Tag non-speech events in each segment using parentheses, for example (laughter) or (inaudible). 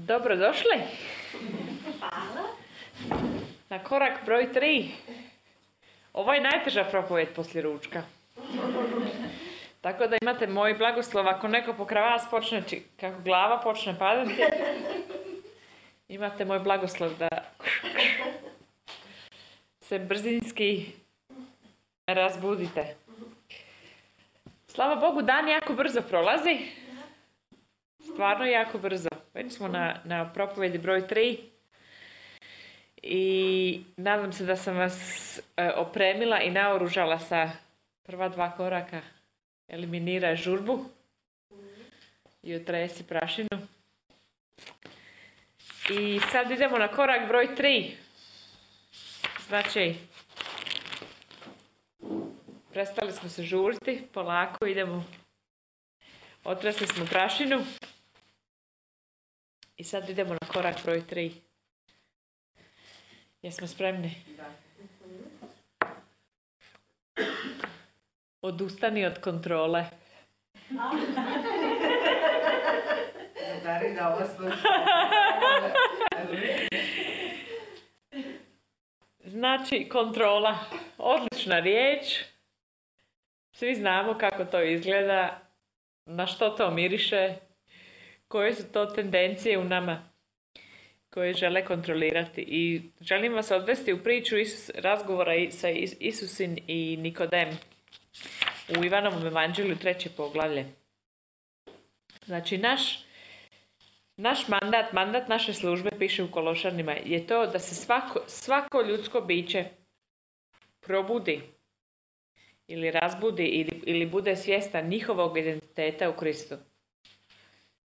Dobrodošli na korak broj tri. Ovo je najteža propovjed poslije ručka. Tako da imate moj blagoslov, ako neko pokraj vas počne, či- kako glava počne padati, imate moj blagoslov da se brzinski razbudite. Slava Bogu, dan jako brzo prolazi. Stvarno jako brzo. Već smo na, na propovjedi broj 3. I nadam se da sam vas e, opremila i naoružala sa prva dva koraka. Eliminiraj žurbu i otresi prašinu. I sad idemo na korak broj 3. Znači, prestali smo se žuriti, polako idemo. Otresli smo prašinu. I sad idemo na korak broj 3. Jesmo spremni? Odustani od kontrole. Da. Znači, kontrola. Odlična riječ. Svi znamo kako to izgleda, na što to miriše, koje su to tendencije u nama koje žele kontrolirati. I želim vas odvesti u priču Isus, razgovora sa Is- Isusin i Nikodem u Ivanovom evanđelju treće poglavlje. Znači, naš, naš mandat, mandat naše službe, piše u Kološanima, je to da se svako, svako ljudsko biće probudi ili razbudi ili, ili bude svjestan njihovog identiteta u Kristu.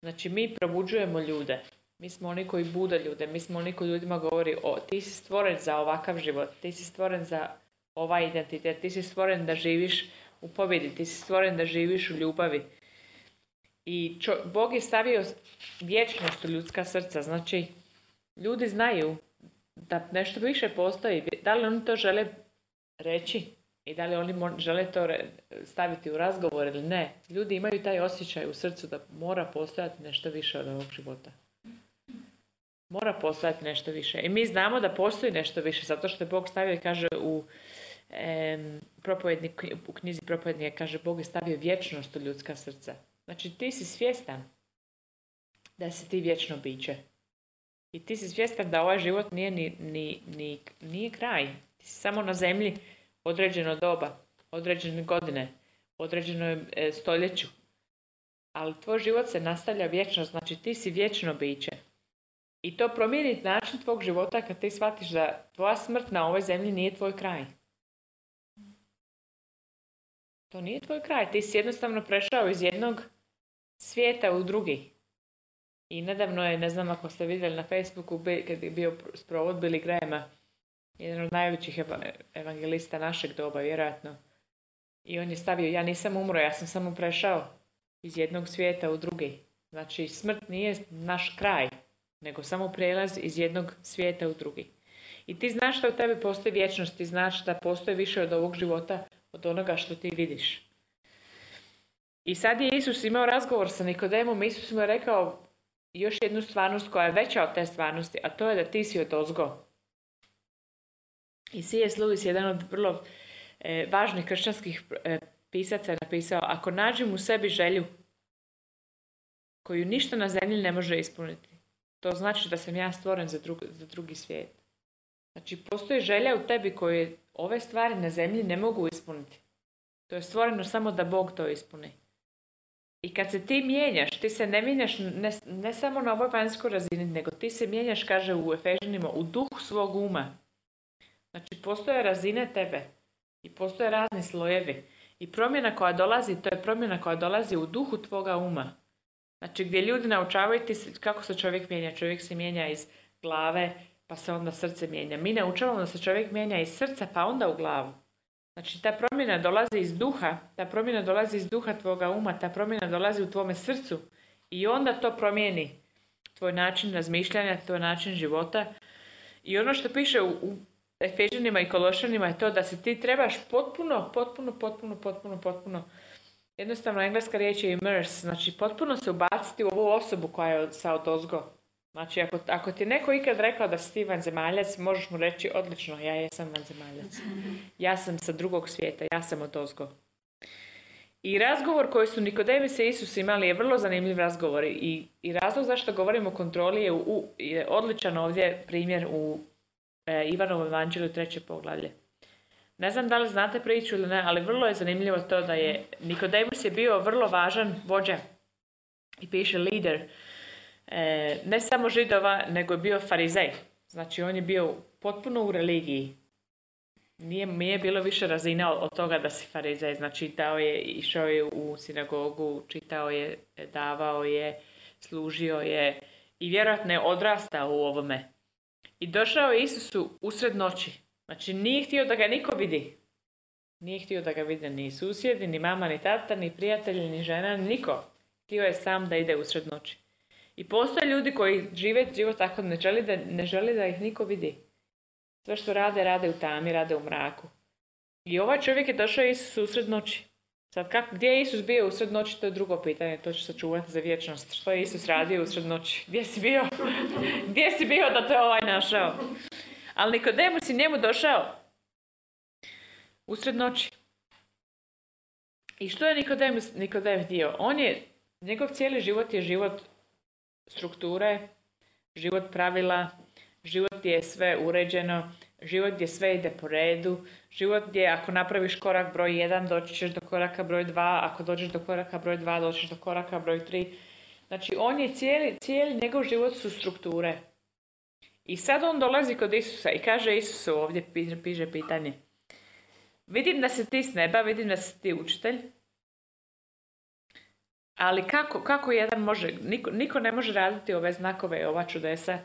Znači, mi probuđujemo ljude. Mi smo oni koji bude ljude. Mi smo oni koji ljudima govori o ti si stvoren za ovakav život. Ti si stvoren za ovaj identitet. Ti si stvoren da živiš u pobjedi. Ti si stvoren da živiš u ljubavi. I čo- Bog je stavio vječnost u ljudska srca. Znači, ljudi znaju da nešto više postoji. Da li oni to žele reći i da li oni žele to staviti u razgovor ili ne. Ljudi imaju taj osjećaj u srcu da mora postojati nešto više od ovog života. Mora postojati nešto više. I mi znamo da postoji nešto više, zato što je Bog stavio i kaže u em, propovednik, u knjizi propovednika kaže Bog je stavio vječnost u ljudska srca. Znači ti si svjestan da si ti vječno biće. I ti si svjestan da ovaj život nije, ni, ni, ni- nije kraj. Ti si samo na zemlji određeno doba, određene godine, određeno e, stoljeću. Ali tvoj život se nastavlja vječno, znači ti si vječno biće. I to promijeni način tvog života kad ti shvatiš da tvoja smrt na ovoj zemlji nije tvoj kraj. To nije tvoj kraj. Ti si jednostavno prešao iz jednog svijeta u drugi. I nedavno je, ne znam ako ste vidjeli na Facebooku, kad je bio sprovod Billy Grahama, jedan od najvećih eva- evangelista našeg doba, vjerojatno. I on je stavio, ja nisam umro, ja sam samo prešao iz jednog svijeta u drugi. Znači, smrt nije naš kraj, nego samo prijelaz iz jednog svijeta u drugi. I ti znaš da u tebi postoji vječnost, ti znaš da postoji više od ovog života, od onoga što ti vidiš. I sad je Isus imao razgovor sa Nikodemom, Isus mu je rekao još jednu stvarnost koja je veća od te stvarnosti, a to je da ti si od ozgo. I C.S. Lewis, jedan od vrlo e, važnih kršćanskih e, pisaca napisao, ako nađem u sebi želju koju ništa na zemlji ne može ispuniti, to znači da sam ja stvoren za, drug- za drugi svijet. Znači, postoji želja u tebi koje ove stvari na zemlji ne mogu ispuniti. To je stvoreno samo da Bog to ispuni. I kad se ti mijenjaš, ti se ne mijenjaš ne, ne samo na ovoj vanjskoj razini, nego ti se mijenjaš, kaže u Efežanima, u duhu svog uma. Znači, postoje razine tebe i postoje razni slojevi. I promjena koja dolazi, to je promjena koja dolazi u duhu tvoga uma. Znači, gdje ljudi naučavaju ti kako se čovjek mijenja. Čovjek se mijenja iz glave, pa se onda srce mijenja. Mi naučavamo da se čovjek mijenja iz srca, pa onda u glavu. Znači, ta promjena dolazi iz duha, ta promjena dolazi iz duha tvoga uma, ta promjena dolazi u tvome srcu i onda to promijeni tvoj način razmišljanja, tvoj način života. I ono što piše u, u Efežanima i Kološanima je to da se ti trebaš potpuno, potpuno, potpuno, potpuno, potpuno Jednostavno, engleska riječ je immerse, znači potpuno se ubaciti u ovu osobu koja je sa odozgo. Znači, ako, ako ti neko ikad rekao da si ti vanzemaljac, možeš mu reći, odlično, ja jesam vanzemaljac. Ja sam sa drugog svijeta, ja sam od ozgo. I razgovor koji su Nikodemis i Isus imali je vrlo zanimljiv razgovor i, i razlog zašto govorimo o kontroli je, je odličan ovdje primjer u e, Ivanovom evanđelju treće poglavlje. Ne znam da li znate priču ili ne, ali vrlo je zanimljivo to da je Nikodemus je bio vrlo važan vođa i piše lider e, ne samo židova, nego je bio farizej. Znači on je bio potpuno u religiji. Nije, nije bilo više razina od toga da si farizej. Znači dao je, išao je u sinagogu, čitao je, davao je, služio je i vjerojatno je odrastao u ovome. I došao je Isusu usred noći. Znači nije htio da ga niko vidi. Nije htio da ga vide ni susjedi, ni mama, ni tata, ni prijatelji, ni žena, niko. Htio je sam da ide usred noći. I postoje ljudi koji žive život tako ne da, ne želi da ih niko vidi. Sve što rade, rade u tami, rade u mraku. I ovaj čovjek je došao Isus usred noći. Sad, kako, gdje je Isus bio usred noći, to je drugo pitanje, to ću sačuvati za vječnost. Što je Isus radio usred noći? Gdje si bio? (laughs) Gdje si bio da te ovaj našao? Ali Nikodemus je njemu došao usred noći. I što je Nikodemus, Nikodemus dio? On je, njegov cijeli život je život strukture, život pravila, život je sve uređeno, život gdje sve ide po redu, život gdje ako napraviš korak broj 1 doći ćeš do koraka broj 2, ako dođeš do koraka broj 2 doćiš do koraka broj 3. Znači on je cijeli, cijeli njegov život su strukture. I sad on dolazi kod Isusa i kaže Isusu ovdje piše pitanje. Vidim da si ti s neba, vidim da si ti učitelj, ali kako, kako jedan može, niko, niko ne može raditi ove znakove i ova čudesa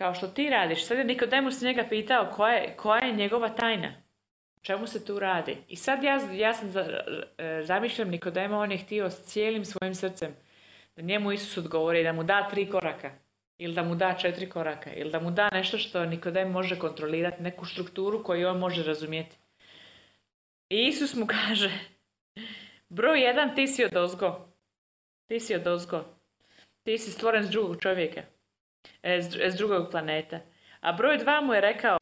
kao što ti radiš. Sad je Nikodemus njega pitao koja je, koja je njegova tajna. Čemu se tu radi? I sad ja, ja sam za, e, zamišljam Nikodema, on je htio s cijelim svojim srcem da njemu Isus odgovori da mu da tri koraka. Ili da mu da četiri koraka. Ili da mu da nešto što Nikodem može kontrolirati, neku strukturu koju on može razumjeti. I Isus mu kaže, broj jedan ti si od ozgo. Ti si od ozgo. Ti si stvoren s drugog čovjeka. E, s, drugog planeta. A broj dva mu je rekao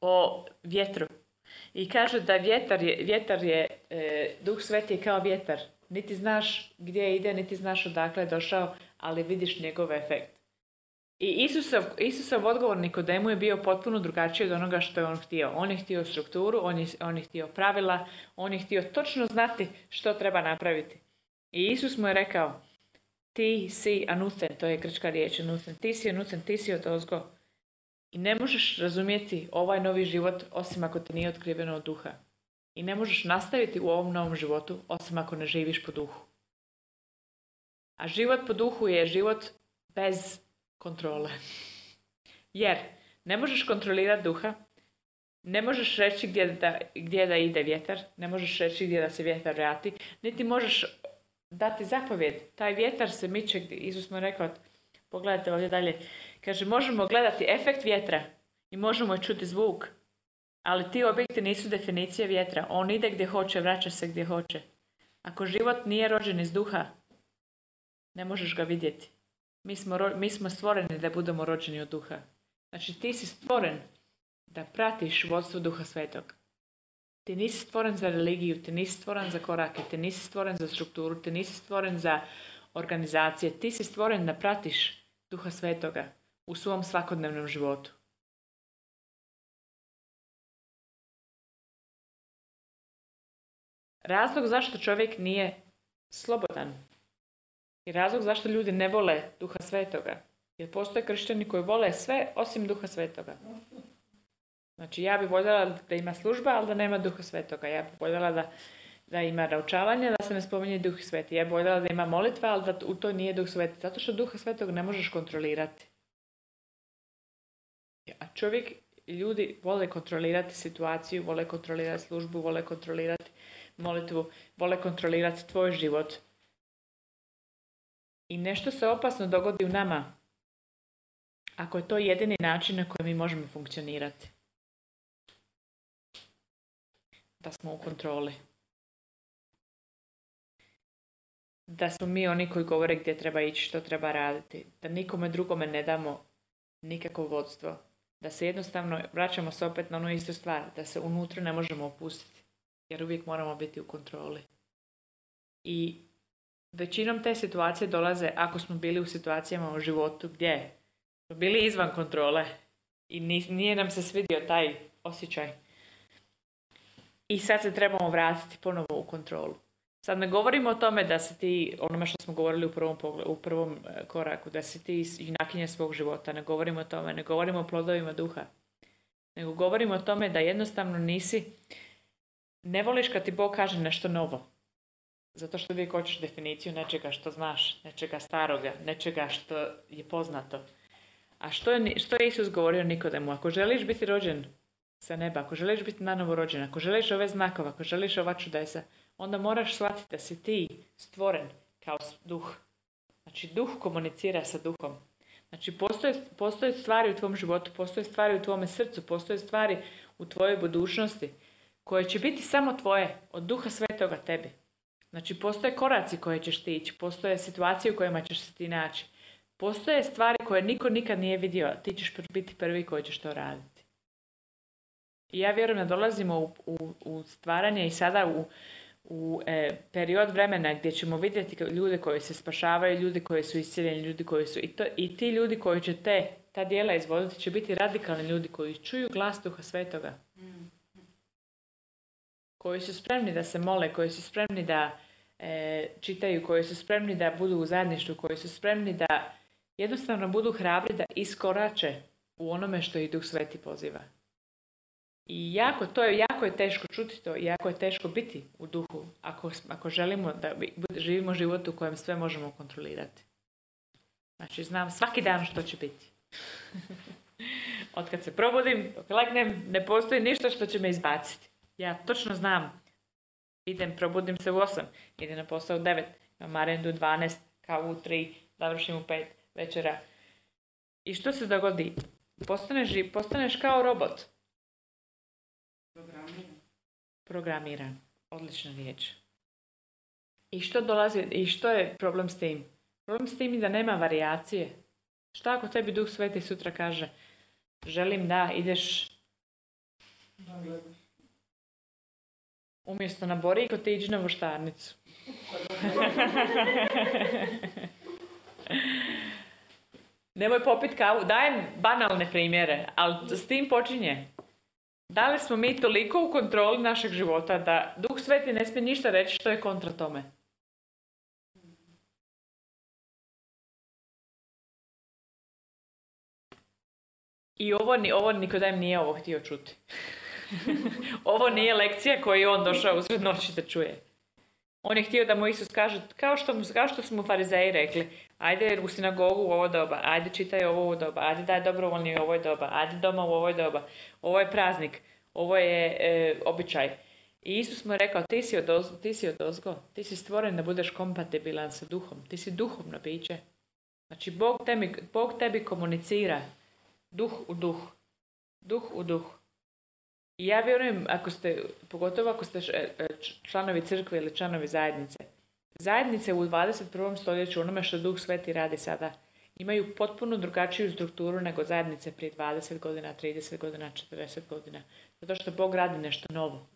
o vjetru. I kaže da vjetar je, vjetar je e, duh sveti je kao vjetar. Niti znaš gdje ide, niti znaš odakle je došao, ali vidiš njegov efekt. I Isusov, Isusov odgovor Nikodemu je bio potpuno drugačiji od onoga što je on htio. On je htio strukturu, on je, on je htio pravila, on je htio točno znati što treba napraviti. I Isus mu je rekao, ti si anuten, to je grčka riječ anuten, ti si anuten, ti si od ozgo. I ne možeš razumjeti ovaj novi život osim ako ti nije otkriveno od duha. I ne možeš nastaviti u ovom novom životu osim ako ne živiš po duhu. A život po duhu je život bez kontrole. Jer ne možeš kontrolirati duha, ne možeš reći gdje da, gdje da ide vjetar, ne možeš reći gdje da se vjetar vrati, niti možeš dati zapovjed. Taj vjetar se miče, Isus mu rekao, pogledajte ovdje dalje, kaže možemo gledati efekt vjetra i možemo čuti zvuk, ali ti objekti nisu definicije vjetra. On ide gdje hoće, vraća se gdje hoće. Ako život nije rođen iz duha, ne možeš ga vidjeti. Mi smo, mi smo stvoreni da budemo rođeni od duha. Znači ti si stvoren da pratiš vodstvo duha svetog. Ti nisi stvoren za religiju, ti nisi stvoren za korake, ti nisi stvoren za strukturu, ti nisi stvoren za organizacije. Ti si stvoren da pratiš duha svetoga u svom svakodnevnom životu. Razlog zašto čovjek nije slobodan i razlog zašto ljudi ne vole duha svetoga. Jer postoje kršćani koji vole sve osim duha svetoga. Znači ja bih voljela da ima služba, ali da nema duha svetoga. Ja bih voljela da, da ima naučavanje, da se ne spominje duh sveti. Ja bih voljela da ima molitva, ali da u to nije duh sveti. Zato što duha svetog ne možeš kontrolirati. A čovjek, ljudi vole kontrolirati situaciju, vole kontrolirati službu, vole kontrolirati molitvu, vole kontrolirati tvoj život. I nešto se opasno dogodi u nama ako je to jedini način na koji mi možemo funkcionirati. Da smo u kontroli. da smo mi oni koji govore gdje treba ići, što treba raditi. Da nikome drugome ne damo nikakvo vodstvo. Da se jednostavno, vraćamo se opet na onu istu stvar, da se unutra ne možemo opustiti. Jer uvijek moramo biti u kontroli. I većinom te situacije dolaze ako smo bili u situacijama u životu gdje smo bili izvan kontrole i nije nam se svidio taj osjećaj. I sad se trebamo vratiti ponovo u kontrolu. Sad ne govorimo o tome da si ti, onome što smo govorili u prvom, u prvom e, koraku, da si ti junakinja svog života, ne govorimo o tome, ne govorimo o plodovima duha, nego govorimo o tome da jednostavno nisi, ne voliš kad ti Bog kaže nešto novo. Zato što uvijek hoćeš definiciju nečega što znaš, nečega staroga, nečega što je poznato. A što je, što je Isus govorio Nikodemu? Ako želiš biti rođen sa neba, ako želiš biti nanovo rođen, ako želiš ove znakove, ako želiš ova čudesa, onda moraš shvatiti da si ti stvoren kao duh. Znači, duh komunicira sa duhom. Znači, postoje, postoje stvari u tvom životu, postoje stvari u tvome srcu, postoje stvari u tvojoj budućnosti koje će biti samo tvoje, od duha svetoga tebi. Znači, postoje koraci koje ćeš ti ići, postoje situacije u kojima ćeš se ti naći. Postoje stvari koje niko nikad nije vidio, ti ćeš biti prvi koji ćeš to raditi. I ja vjerujem da dolazimo u, u, u stvaranje i sada u, u e, period vremena gdje ćemo vidjeti ljude koji se spašavaju, ljudi koji su iscijeljeni, ljudi koji su... I, to, I ti ljudi koji će te, ta dijela izvoditi će biti radikalni ljudi koji čuju glas Duha Svetoga. Koji su spremni da se mole, koji su spremni da e, čitaju, koji su spremni da budu u zajedništvu, koji su spremni da jednostavno budu hrabri da iskorače u onome što ih Duh Sveti poziva. I jako, to je, jako je teško čuti to i jako je teško biti u duhu ako, ako želimo da živimo život u kojem sve možemo kontrolirati. Znači, znam svaki dan što će biti. (laughs) Od kad se probudim, dok legnem, ne postoji ništa što će me izbaciti. Ja točno znam. Idem, probudim se u 8, idem na posao u 9, imam marendu u 12, kao u 3, završim u 5 večera. I što se dogodi? Postaneš, postaneš kao robot Programiran. Odlična riječ. I što dolazi, i što je problem s tim? Problem s tim je da nema varijacije. Šta ako tebi Duh Sveti sutra kaže želim da ideš umjesto na Boriko ti iđi na voštarnicu. (laughs) Nemoj popit kavu. Dajem banalne primjere, ali s tim počinje. Da li smo mi toliko u kontroli našeg života da Duh Sveti ne smije ništa reći što je kontra tome? I ovo, ovo Nikodem nije ovo htio čuti. (laughs) ovo nije lekcija koju on došao usred noći da čuje. On je htio da mu Isus kaže, kao što, kao što su mu farizeji rekli, ajde u sinagogu u ovo doba, ajde čitaj ovo u doba, ajde daj dobrovoljni u ovoj doba, ajde doma u ovoj doba, ovo je praznik, ovo je e, običaj. I Isus mu je rekao, ti si, odozgo, ti si odozgo, ti si stvoren da budeš kompatibilan sa duhom, ti si duhovno biće. Znači, Bog tebi, Bog tebi komunicira duh u duh, duh u duh. Ja vjerujem, ako ste, pogotovo ako ste e, članovi crkve ili članovi zajednice, zajednice u 21. stoljeću, onome što Duh Sveti radi sada, imaju potpuno drugačiju strukturu nego zajednice prije 20 godina, 30 godina, 40 godina. Zato što Bog radi nešto novo.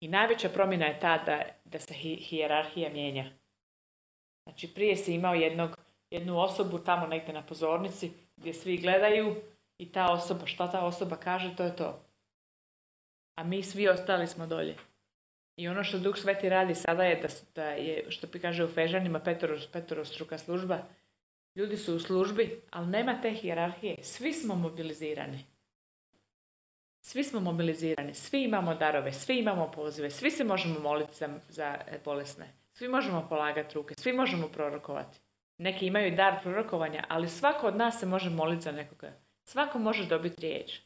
I najveća promjena je ta da, da se hi, hijerarhija mijenja. Znači prije si imao jednog, jednu osobu tamo negdje na pozornici gdje svi gledaju i ta osoba, šta ta osoba kaže, to je to. A mi svi ostali smo dolje. I ono što Duh Sveti radi sada je da, da je, što pi kaže u Fežanima, struka služba. Ljudi su u službi, ali nema te hijerarhije. Svi smo mobilizirani. Svi smo mobilizirani, svi imamo darove, svi imamo pozive, svi se možemo moliti za, za bolesne. Svi možemo polagati ruke, svi možemo prorokovati. Neki imaju dar prorokovanja, ali svako od nas se može moliti za nekoga. Svako može dobiti riječ.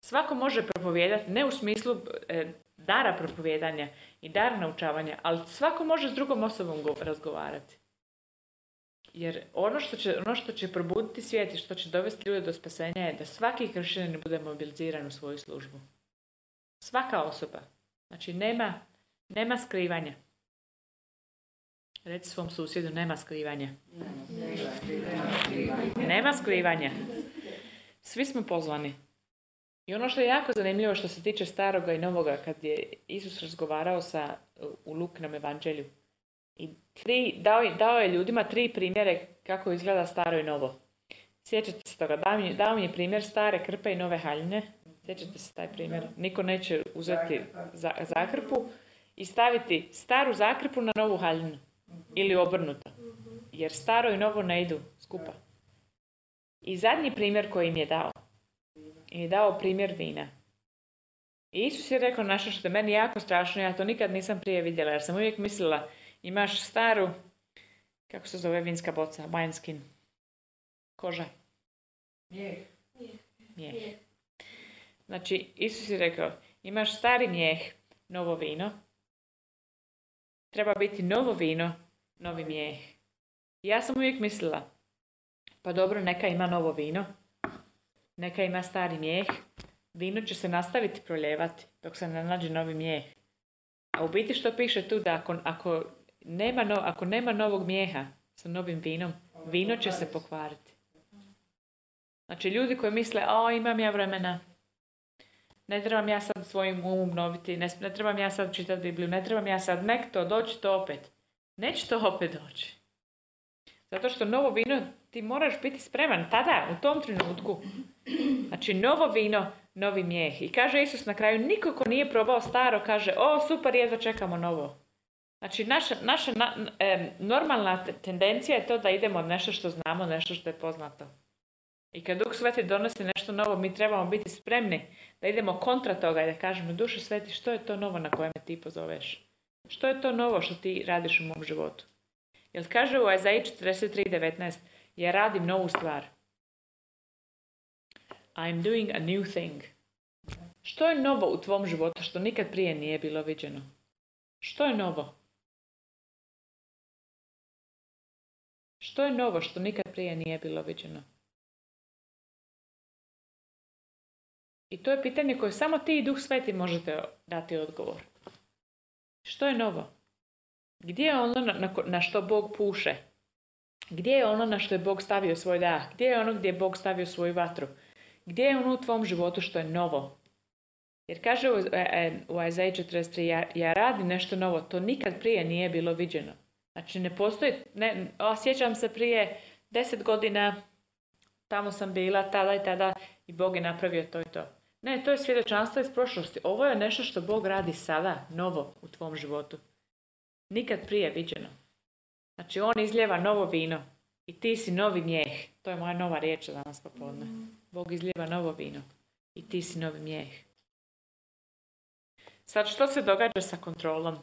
Svako može propovijedati, ne u smislu e, dara propovijedanja i dara naučavanja, ali svako može s drugom osobom razgovarati. Jer ono što će, ono što će probuditi svijet i što će dovesti ljude do spasenja je da svaki kršćanin bude mobiliziran u svoju službu. Svaka osoba. Znači nema, nema skrivanja. Reci svom susjedu, nema skrivanja. Nema skrivanja. Svi smo pozvani. I ono što je jako zanimljivo što se tiče staroga i novoga, kad je Isus razgovarao sa, u Lukinom evanđelju, i tri, dao, dao je ljudima tri primjere kako izgleda staro i novo. Sjećate se toga, dao mi, dao mi je primjer stare krpe i nove haljine. Sjećate se taj primjer. Niko neće uzeti za, zakrpu i staviti staru zakrpu na novu haljinu. Ili obrnuto. Jer staro i novo ne idu skupa. I zadnji primjer koji im je dao. je dao primjer vina. I Isus je rekao nešto što je meni jako strašno, ja to nikad nisam prije vidjela, jer sam uvijek mislila, imaš staru, kako se zove vinska boca, wineskin, koža. Mijeh. Znači, Isus je rekao, imaš stari mijeh, novo vino. Treba biti novo vino, novi mijeh. Ja sam uvijek mislila, pa dobro, neka ima novo vino, neka ima stari mijeh, vino će se nastaviti proljevati dok se ne nađe novi mijeh. A u biti što piše tu da ako, ako, nema, no, ako nema novog mijeha sa novim vinom, vino će se pokvariti. Znači ljudi koji misle, o imam ja vremena, ne trebam ja sad svojim umom noviti, ne, ne trebam ja sad čitati Bibliju, ne trebam ja sad, nek to, doći to opet. Neće to opet doći. Zato što novo vino, ti moraš biti spreman tada, u tom trenutku. Znači, novo vino, novi mijeh. I kaže Isus na kraju, niko ko nije probao staro, kaže, o, super, jedva čekamo novo. Znači, naša, naša normalna tendencija je to da idemo od nešto što znamo, nešto što je poznato. I kad Duh Sveti donosi nešto novo, mi trebamo biti spremni da idemo kontra toga i da kažemo Duše Sveti, što je to novo na koje ti pozoveš? Što je to novo što ti radiš u mom životu? Jer kaže u Azaji 43.19, ja radim novu stvar. I'm doing a new thing. Što je novo u tvom životu što nikad prije nije bilo viđeno? Što je novo? Što je novo što nikad prije nije bilo viđeno? I to je pitanje koje samo ti i Duh Sveti možete dati odgovor. Što je novo? Gdje je ono na, na što Bog puše? Gdje je ono na što je Bog stavio svoj dah? Gdje je ono gdje je Bog stavio svoju vatru? Gdje je ono u tvom životu što je novo? Jer kaže u, e, u 43, ja, ja radim nešto novo, to nikad prije nije bilo viđeno. Znači ne postoji, ne, osjećam se prije deset godina, tamo sam bila, tada i tada i Bog je napravio to i to. Ne, to je svjedočanstvo iz prošlosti. Ovo je nešto što Bog radi sada, novo u tvom životu. Nikad prije viđeno. Znači, on izljeva novo vino i ti si novi mjeh. To je moja nova riječ danas popodne. Bog izljeva novo vino i ti si novi mjeh. Sad, što se događa sa kontrolom?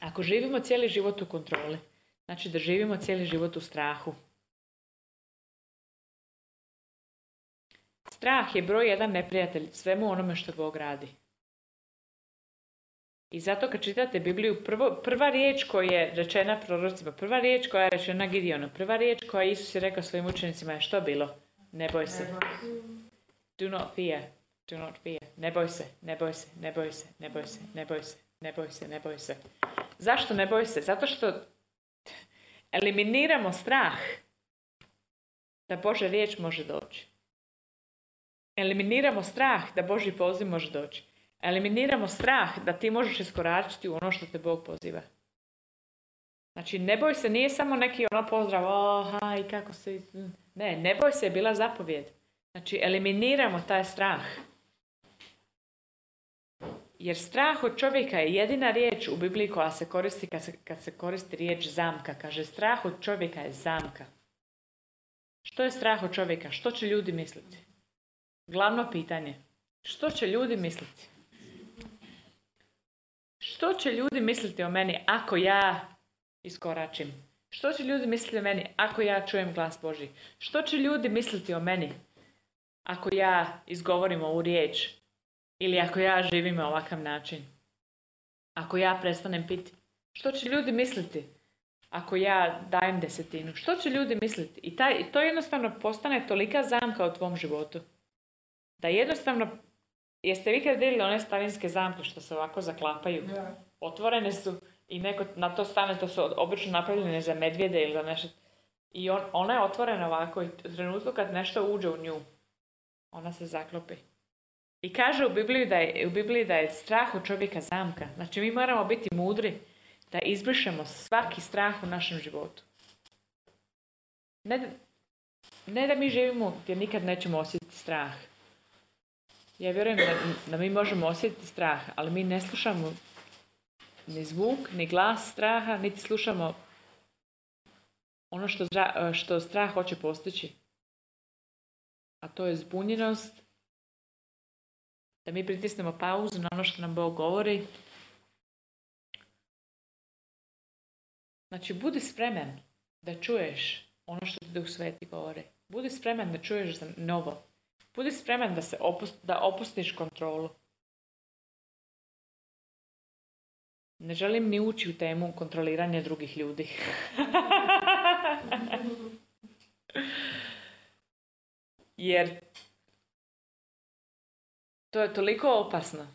Ako živimo cijeli život u kontroli, znači da živimo cijeli život u strahu, Strah je broj jedan neprijatelj svemu onome što Bog radi. I zato kad čitate Bibliju, prvo, prva riječ koja je rečena prorocima, prva riječ koja je rečena Gideonu, prva riječ koja Isus je rekao svojim učenicima je što bilo? Ne boj se. Do not fear. Do not fear. Ne boj se, ne boj se, ne boj se, ne boj se, ne boj se, ne boj se, ne boj se. Zašto ne boj se? Zato što eliminiramo strah da Bože riječ može doći. Eliminiramo strah da Boži poziv može doći. Eliminiramo strah da ti možeš iskoračiti u ono što te Bog poziva. Znači, ne boj se, nije samo neki ono pozdrav, oh, haj, kako se... Ne, ne boj se je bila zapovjed. Znači, eliminiramo taj strah. Jer strah od čovjeka je jedina riječ u Bibliji koja se koristi kad se, kad se koristi riječ zamka. Kaže, strah od čovjeka je zamka. Što je strah od čovjeka? Što će ljudi misliti? Glavno pitanje. Što će ljudi misliti? Što će ljudi misliti o meni ako ja iskoračim? Što će ljudi misliti o meni ako ja čujem glas Boži? Što će ljudi misliti o meni ako ja izgovorim ovu riječ? Ili ako ja živim na ovakav način? Ako ja prestanem piti? Što će ljudi misliti ako ja dajem desetinu? Što će ljudi misliti? I taj, to jednostavno postane tolika zamka u tvom životu da jednostavno, jeste vi kad vidjeli one starinske zamke što se ovako zaklapaju? Otvorene su i neko na to stane, to su obično napravljene za medvjede ili za nešto. I on, ona je otvorena ovako i u trenutku kad nešto uđe u nju, ona se zaklopi. I kaže u Bibliji da je, u Bibliji da je strah od čovjeka zamka. Znači mi moramo biti mudri da izbrišemo svaki strah u našem životu. Ne, ne da mi živimo gdje nikad nećemo osjetiti strah. Ja vjerujem da, da mi možemo osjetiti strah, ali mi ne slušamo ni zvuk, ni glas straha, niti slušamo ono što, što strah hoće postići. A to je zbunjenost, da mi pritisnemo pauzu na ono što nam Bog govori. Znači, budi spreman da čuješ ono što ti Duh Sveti govori. Budi spreman da čuješ novo. Budi spreman da, se da opustiš kontrolu. Ne želim ni ući u temu kontroliranja drugih ljudi. (laughs) Jer to je toliko opasno.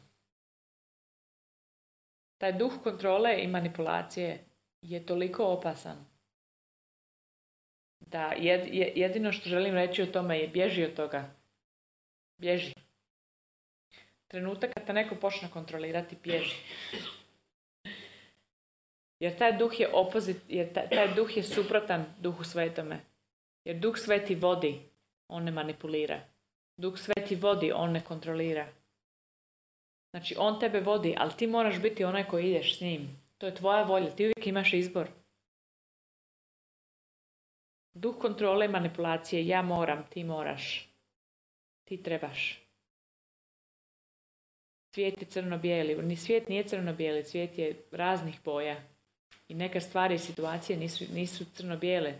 Taj duh kontrole i manipulacije je toliko opasan. Da jedino što želim reći o tome je bježi od toga. Bježi. Trenutak kad te neko počne kontrolirati, bježi. Jer taj duh je opozit, jer taj, duh je suprotan duhu svetome. Jer duh sveti vodi, on ne manipulira. Duh sveti vodi, on ne kontrolira. Znači, on tebe vodi, ali ti moraš biti onaj koji ideš s njim. To je tvoja volja, ti uvijek imaš izbor. Duh kontrole i manipulacije, ja moram, ti moraš. Ti trebaš. Svijet je crno-bijeli. Ni svijet nije crno-bijeli, svijet je raznih boja. I neke stvari i situacije nisu, nisu crno-bijele.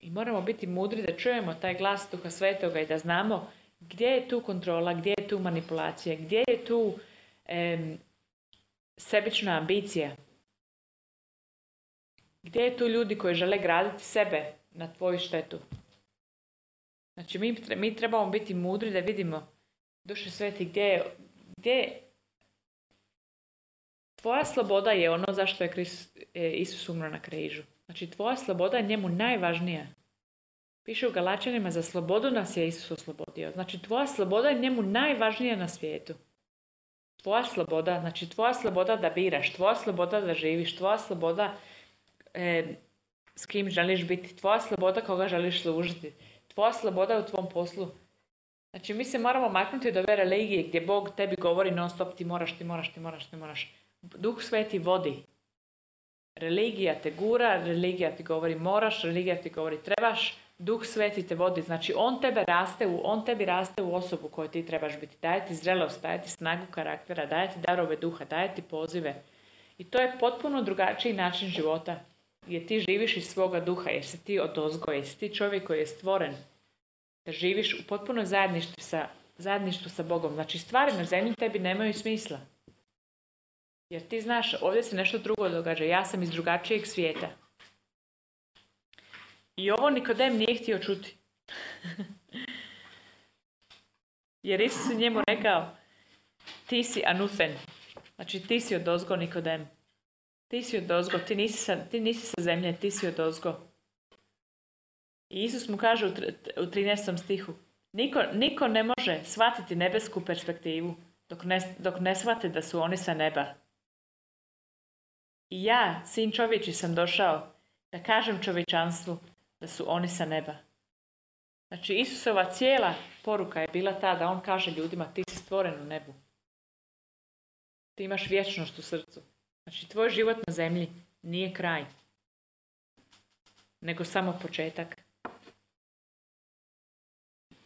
I moramo biti mudri da čujemo taj glas Duha Svetoga i da znamo gdje je tu kontrola, gdje je tu manipulacija, gdje je tu sebična ambicija. Gdje je tu ljudi koji žele graditi sebe na tvoju štetu. Znači mi, mi trebamo biti mudri da vidimo duše sveti gdje je, gdje tvoja sloboda je ono zašto je e, Isus umro na križu. Znači tvoja sloboda je njemu najvažnija. Piše u Galačanima, za slobodu nas je Isus oslobodio. Znači, tvoja sloboda je njemu najvažnija na svijetu. Tvoja sloboda, znači tvoja sloboda da biraš, tvoja sloboda da živiš, tvoja sloboda e, s kim želiš biti, tvoja sloboda koga želiš služiti, tvoja sloboda u tvom poslu. Znači, mi se moramo maknuti od ove religije gdje Bog tebi govori non stop ti moraš, ti moraš, ti moraš, ti moraš. Duh sveti vodi. Religija te gura, religija ti govori moraš, religija ti govori trebaš, Duh sveti te vodi, znači on tebe raste, u, on tebi raste u osobu koju ti trebaš biti. Daje ti zrelost, daje ti snagu karaktera, daje ti darove duha, daje ti pozive. I to je potpuno drugačiji način života. Jer ti živiš iz svoga duha, jer si ti odozgo, jer ti čovjek koji je stvoren. Da živiš u potpuno zajedništvu sa, zajedništvu sa Bogom. Znači stvari na zemlji tebi nemaju smisla. Jer ti znaš, ovdje se nešto drugo događa. Ja sam iz drugačijeg svijeta. I ovo Nikodem nije htio čuti. (laughs) Jer Isus je njemu rekao, ti si anufen. Znači ti si od ozgo Nikodem. Ti si od ozgo, ti nisi sa, ti nisi sa zemlje, ti si od ozgo. I Isus mu kaže u, u 13. stihu, niko, niko ne može shvatiti nebesku perspektivu dok ne, dok ne shvati da su oni sa neba. I ja, sin čovječi, sam došao da kažem čovječanstvu da su oni sa neba. Znači Isusova cijela poruka je bila ta da on kaže ljudima ti si stvoren u nebu. Ti imaš vječnost u srcu. Znači tvoj život na zemlji nije kraj. Nego samo početak.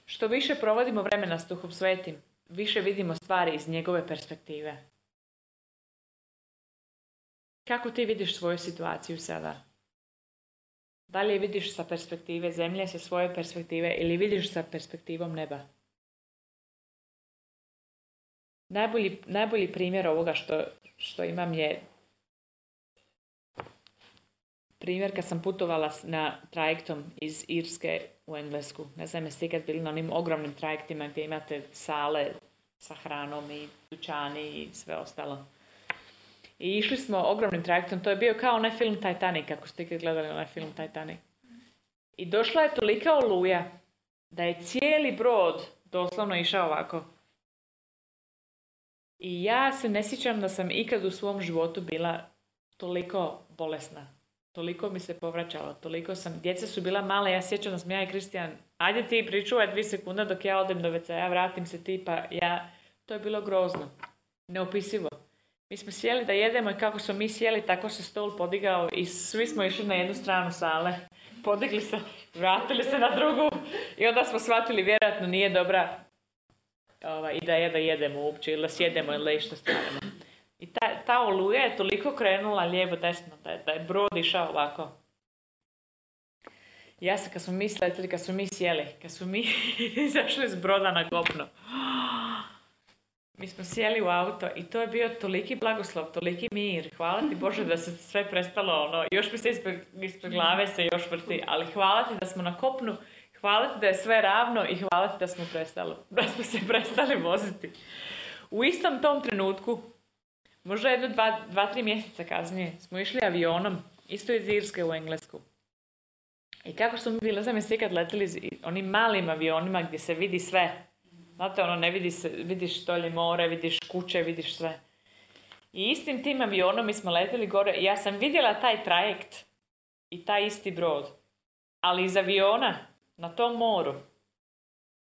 Što više provodimo vremena s Duhom Svetim, više vidimo stvari iz njegove perspektive. Kako ti vidiš svoju situaciju sada? Da li je vidiš sa perspektive zemlje, sa svoje perspektive ili vidiš sa perspektivom neba? Najbolji, najbolji primjer ovoga što, što imam je primjer kad sam putovala na trajektom iz Irske u Englesku. Ne znam jeste ikad bili na onim ogromnim trajektima gdje imate sale sa hranom i dućani i sve ostalo. I išli smo ogromnim trajektom. To je bio kao onaj film Titanic, ako ste ikad gledali onaj film Titanic. I došla je tolika oluja da je cijeli brod doslovno išao ovako. I ja se ne sjećam da sam ikad u svom životu bila toliko bolesna. Toliko mi se povraćalo, toliko sam, djeca su bila male, ja sjećam da sam ja i Kristijan, ajde ti pričuvaj dvi sekunda dok ja odem do WC, ja vratim se ti, pa ja, to je bilo grozno, neopisivo. Mi smo sjeli da jedemo i kako smo mi sjeli, tako se stol podigao i svi smo išli na jednu stranu sale. Podigli se, vratili se na drugu i onda smo shvatili vjerojatno nije dobra ovaj, i da je da jedemo uopće ili da sjedemo ili išta stavimo. I ta, ta oluja je toliko krenula lijevo desno da je, da je brod išao ovako. Ja se kad smo mi sletili, kad smo mi sjeli, kad smo mi (laughs) izašli iz broda na kopno, mi smo sjeli u auto i to je bio toliki blagoslov, toliki mir. Hvala ti Bože da se sve prestalo, ono, još mi se ispred, ispred glave se još vrti, ali hvala ti da smo na kopnu, hvala ti da je sve ravno i hvala ti da smo prestali, da smo se prestali voziti. U istom tom trenutku, možda jedno dva, dva, tri mjeseca kasnije, smo išli avionom, isto iz Irske u Englesku. I kako smo bili, znam jeste ikad letili onim malim avionima gdje se vidi sve, Znate, ono, ne vidi se, vidiš dolje more, vidiš kuće, vidiš sve. I istim tim avionom mi smo letjeli gore ja sam vidjela taj trajekt i taj isti brod. Ali iz aviona, na tom moru,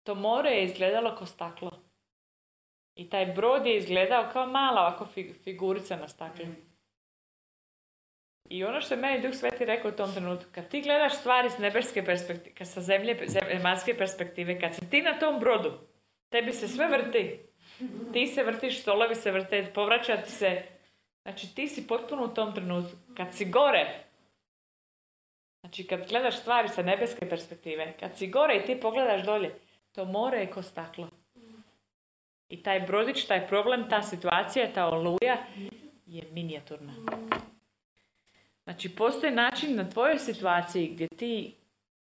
to more je izgledalo kao staklo. I taj brod je izgledao kao mala ovako figurica na staklu. I ono što je meni Duh Sveti rekao u tom trenutku, kad ti gledaš stvari s nebeske perspektive, kad sa zemlje, zemaljske perspektive, kad si ti na tom brodu, Tebi se sve vrti. Ti se vrtiš, stolovi se vrte, povraćati se. Znači ti si potpuno u tom trenutku. Kad si gore, znači kad gledaš stvari sa nebeske perspektive, kad si gore i ti pogledaš dolje, to more je ko staklo. I taj brodić, taj problem, ta situacija, ta oluja je minijaturna. Znači, postoji način na tvojoj situaciji gdje ti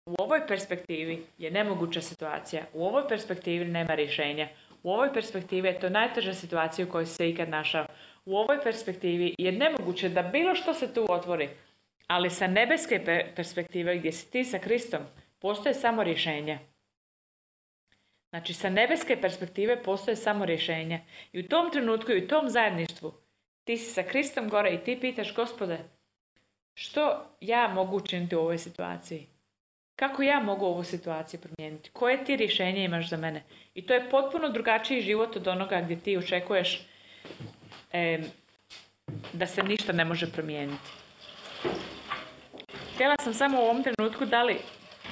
u ovoj perspektivi je nemoguća situacija. U ovoj perspektivi nema rješenja. U ovoj perspektivi je to najteža situacija u kojoj se ikad našao. U ovoj perspektivi je nemoguće da bilo što se tu otvori. Ali sa nebeske perspektive gdje si ti sa Kristom, postoje samo rješenje. Znači, sa nebeske perspektive postoje samo rješenje. I u tom trenutku i u tom zajedništvu ti si sa Kristom gore i ti pitaš, gospode, što ja mogu učiniti u ovoj situaciji? Kako ja mogu ovu situaciju promijeniti? Koje ti rješenje imaš za mene? I to je potpuno drugačiji život od onoga gdje ti očekuješ da se ništa ne može promijeniti. Htjela sam samo u ovom trenutku da li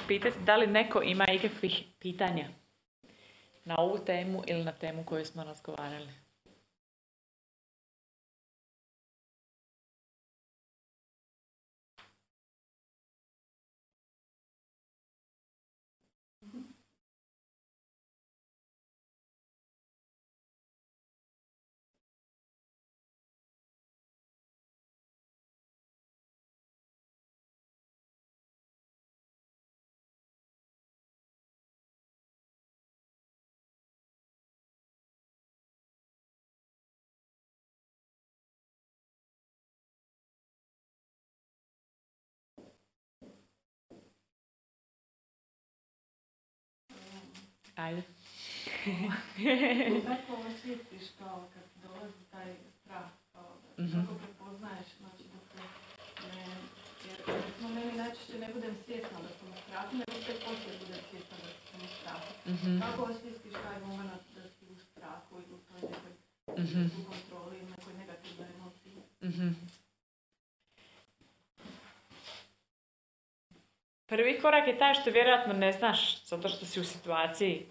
pitati da li neko ima ikakvih pitanja na ovu temu ili na temu koju smo razgovarali. Ajde. Kako osjetiš kao kad dolazi taj strah, kako prepoznaješ, znači da se ne, jer recimo meni najčešće ne budem svjesna da sam u strahu, nego sve poslije budem svjesna da sam u strahu. Mm-hmm. Kako osjetiš taj moment da si u strahu ili u toj nekoj kontroli, u nekoj negativnoj emociji? Prvi korak je taj što vjerojatno ne znaš, zato što si u situaciji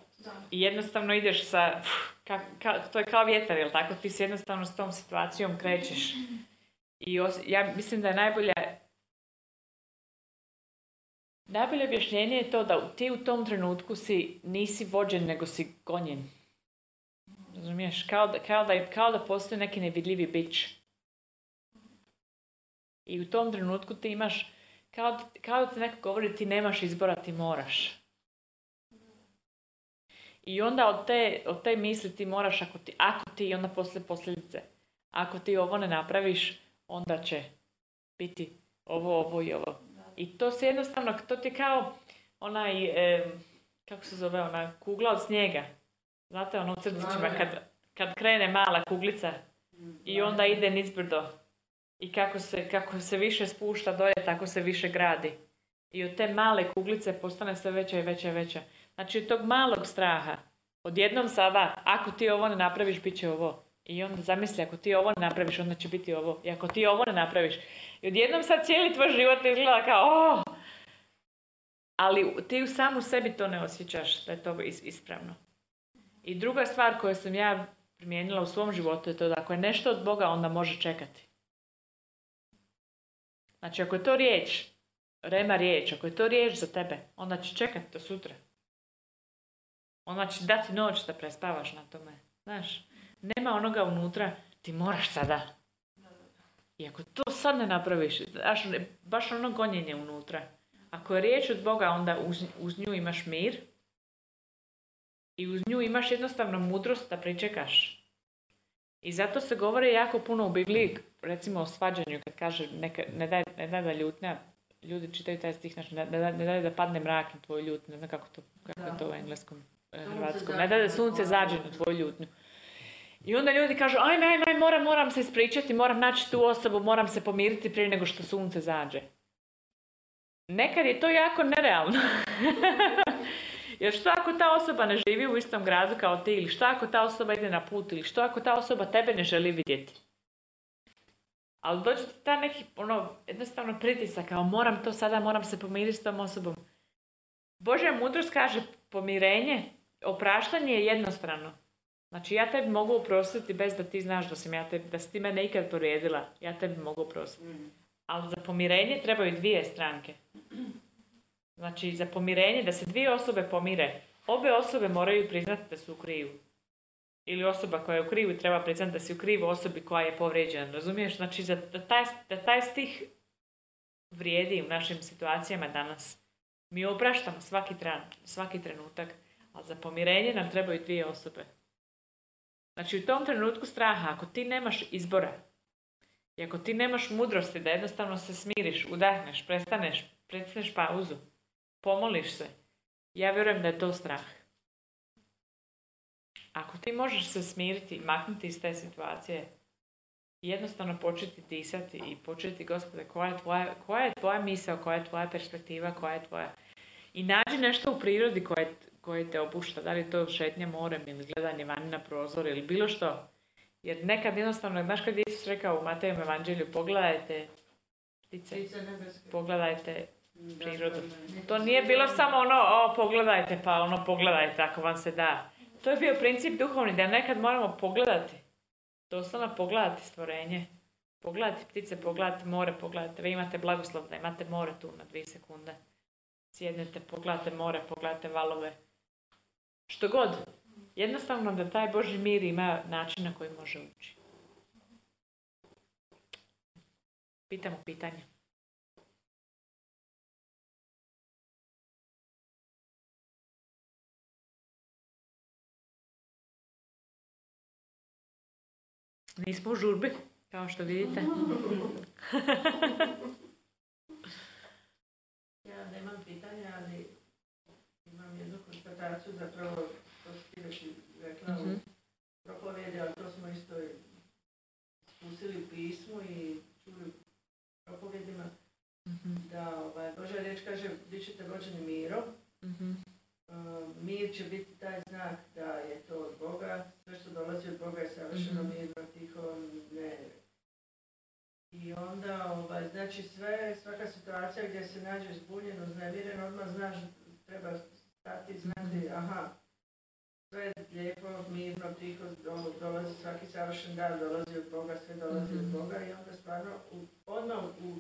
i jednostavno ideš sa, ka, ka, to je kao vjetar, jel tako? Ti se jednostavno s tom situacijom krećeš. I ja mislim da je najbolje Najbolje objašnjenje je to da ti u tom trenutku si nisi vođen, nego si gonjen. Razumiješ? Kao da, kao da, kao da postoji neki nevidljivi bić. I u tom trenutku ti imaš kao, kao da ti neko govori ti nemaš izbora, ti moraš. I onda od te, od te misli ti moraš, ako ti, ako ti, i onda poslije posljedice. ako ti ovo ne napraviš, onda će biti ovo, ovo i ovo. I to se jednostavno, to ti je kao onaj, kako se zove, ona kugla od snijega. Znate, ono u crtićima, kad, kad krene mala kuglica i onda ide nizbrdo. I kako se, kako se više spušta dolje, tako se više gradi. I od te male kuglice postane sve veća i veća i veća. Znači od tog malog straha, odjednom sada, ako ti ovo ne napraviš, bit će ovo. I onda zamisli, ako ti ovo ne napraviš, onda će biti ovo. I ako ti ovo ne napraviš. I odjednom sad cijeli tvoj život izgleda kao, oh! Ali ti u samu sebi to ne osjećaš da je to ispravno. I druga stvar koju sam ja primijenila u svom životu je to da ako je nešto od Boga, onda može čekati. Znači, ako je to riječ, rema riječ, ako je to riječ za tebe, onda će čekati do sutra. Onda će dati noć da prespavaš na tome. Znaš, nema onoga unutra, ti moraš sada. I ako to sad ne napraviš, baš, baš ono gonjenje unutra. Ako je riječ od Boga, onda uz, uz nju imaš mir, i uz nju imaš jednostavno mudrost da pričekaš. I zato se govori jako puno u Bibliji, recimo o svađanju, kad kaže neka, ne, daj, ne daj da ljutnja, ljudi čitaju taj stih, znači ne, daj, ne daj da padne mrak na tvoju ljutnju, ne znam kako, to, kako je to u engleskom, eh, hrvatskom, ne daj da sunce zađe na tvoju ljutnju. I onda ljudi kažu, ajme, ajme, aj, moram, moram se ispričati, moram naći tu osobu, moram se pomiriti prije nego što sunce zađe. Nekad je to jako nerealno. (laughs) Jer što ako ta osoba ne živi u istom gradu kao ti, ili što ako ta osoba ide na put, ili što ako ta osoba tebe ne želi vidjeti. Ali dođe ta neki, ono, jednostavno pritisak, kao moram to sada, moram se pomiriti s tom osobom. Božja mudrost kaže pomirenje, opraštanje je jednostrano. Znači ja tebi mogu oprostiti bez da ti znaš da sam ja tebi, da si ti mene ikad poredila. Ja tebi mogu oprostiti. Mm. Ali za pomirenje trebaju dvije stranke. Znači, za pomirenje, da se dvije osobe pomire, obe osobe moraju priznati da su u krivu. Ili osoba koja je u krivu treba priznati da si u krivu osobi koja je povrijeđena. Razumiješ? Znači, da taj, da taj stih vrijedi u našim situacijama danas. Mi opraštamo svaki, tran, svaki trenutak, ali za pomirenje nam trebaju dvije osobe. Znači, u tom trenutku straha, ako ti nemaš izbora, i ako ti nemaš mudrosti da jednostavno se smiriš, udahneš, prestaneš, prestaneš pauzu, pomoliš se, ja vjerujem da je to strah. Ako ti možeš se smiriti, maknuti iz te situacije, jednostavno početi disati i početi, gospode, koja je tvoja, koja je tvoja misao, koja je tvoja perspektiva, koja je tvoja... I nađi nešto u prirodi koje, koje te opušta, da li to šetnja morem ili gledanje vani na prozor ili bilo što. Jer nekad jednostavno, znaš kad Isus rekao u Matejem evanđelju, pogledajte ptice, pogledajte prirodu. To nije bilo samo ono, o, pogledajte, pa ono, pogledajte ako vam se da. To je bio princip duhovni, da nekad moramo pogledati. Doslovno pogledati stvorenje. Pogledati ptice, pogledati more, pogledati. Vi imate blagoslov da imate more tu na dvije sekunde. Sjednete, pogledate more, pogledate valove. Što god. Jednostavno da taj Boži mir ima način na koji može ući. Pitamo pitanje. Nismo u žurbi, kao što vidite. (laughs) ja nemam pitanja, ali imam jednu konstataciju, zapravo to ti već rekla mm-hmm. u mhm. propovjedi, ali to smo isto spustili u pismu i čuli propovjedima, mm-hmm. da ovaj, Božja riječ kaže, bit ćete vođeni mirom, mm-hmm. mir će biti taj znak da je to od Boga, dolazi od Boga je savršeno mm-hmm. mirno, tiho, ne. I onda, ovaj, znači sve, svaka situacija gdje se nađe zbunjen, uznemiren, odmah znaš, treba stati znati, mhm. aha, sve je lijepo, mirno, tiho, dolazi svaki savršen dan, dolazi od Boga, sve dolazi mm-hmm. od mhm. Boga i onda stvarno u, odmah u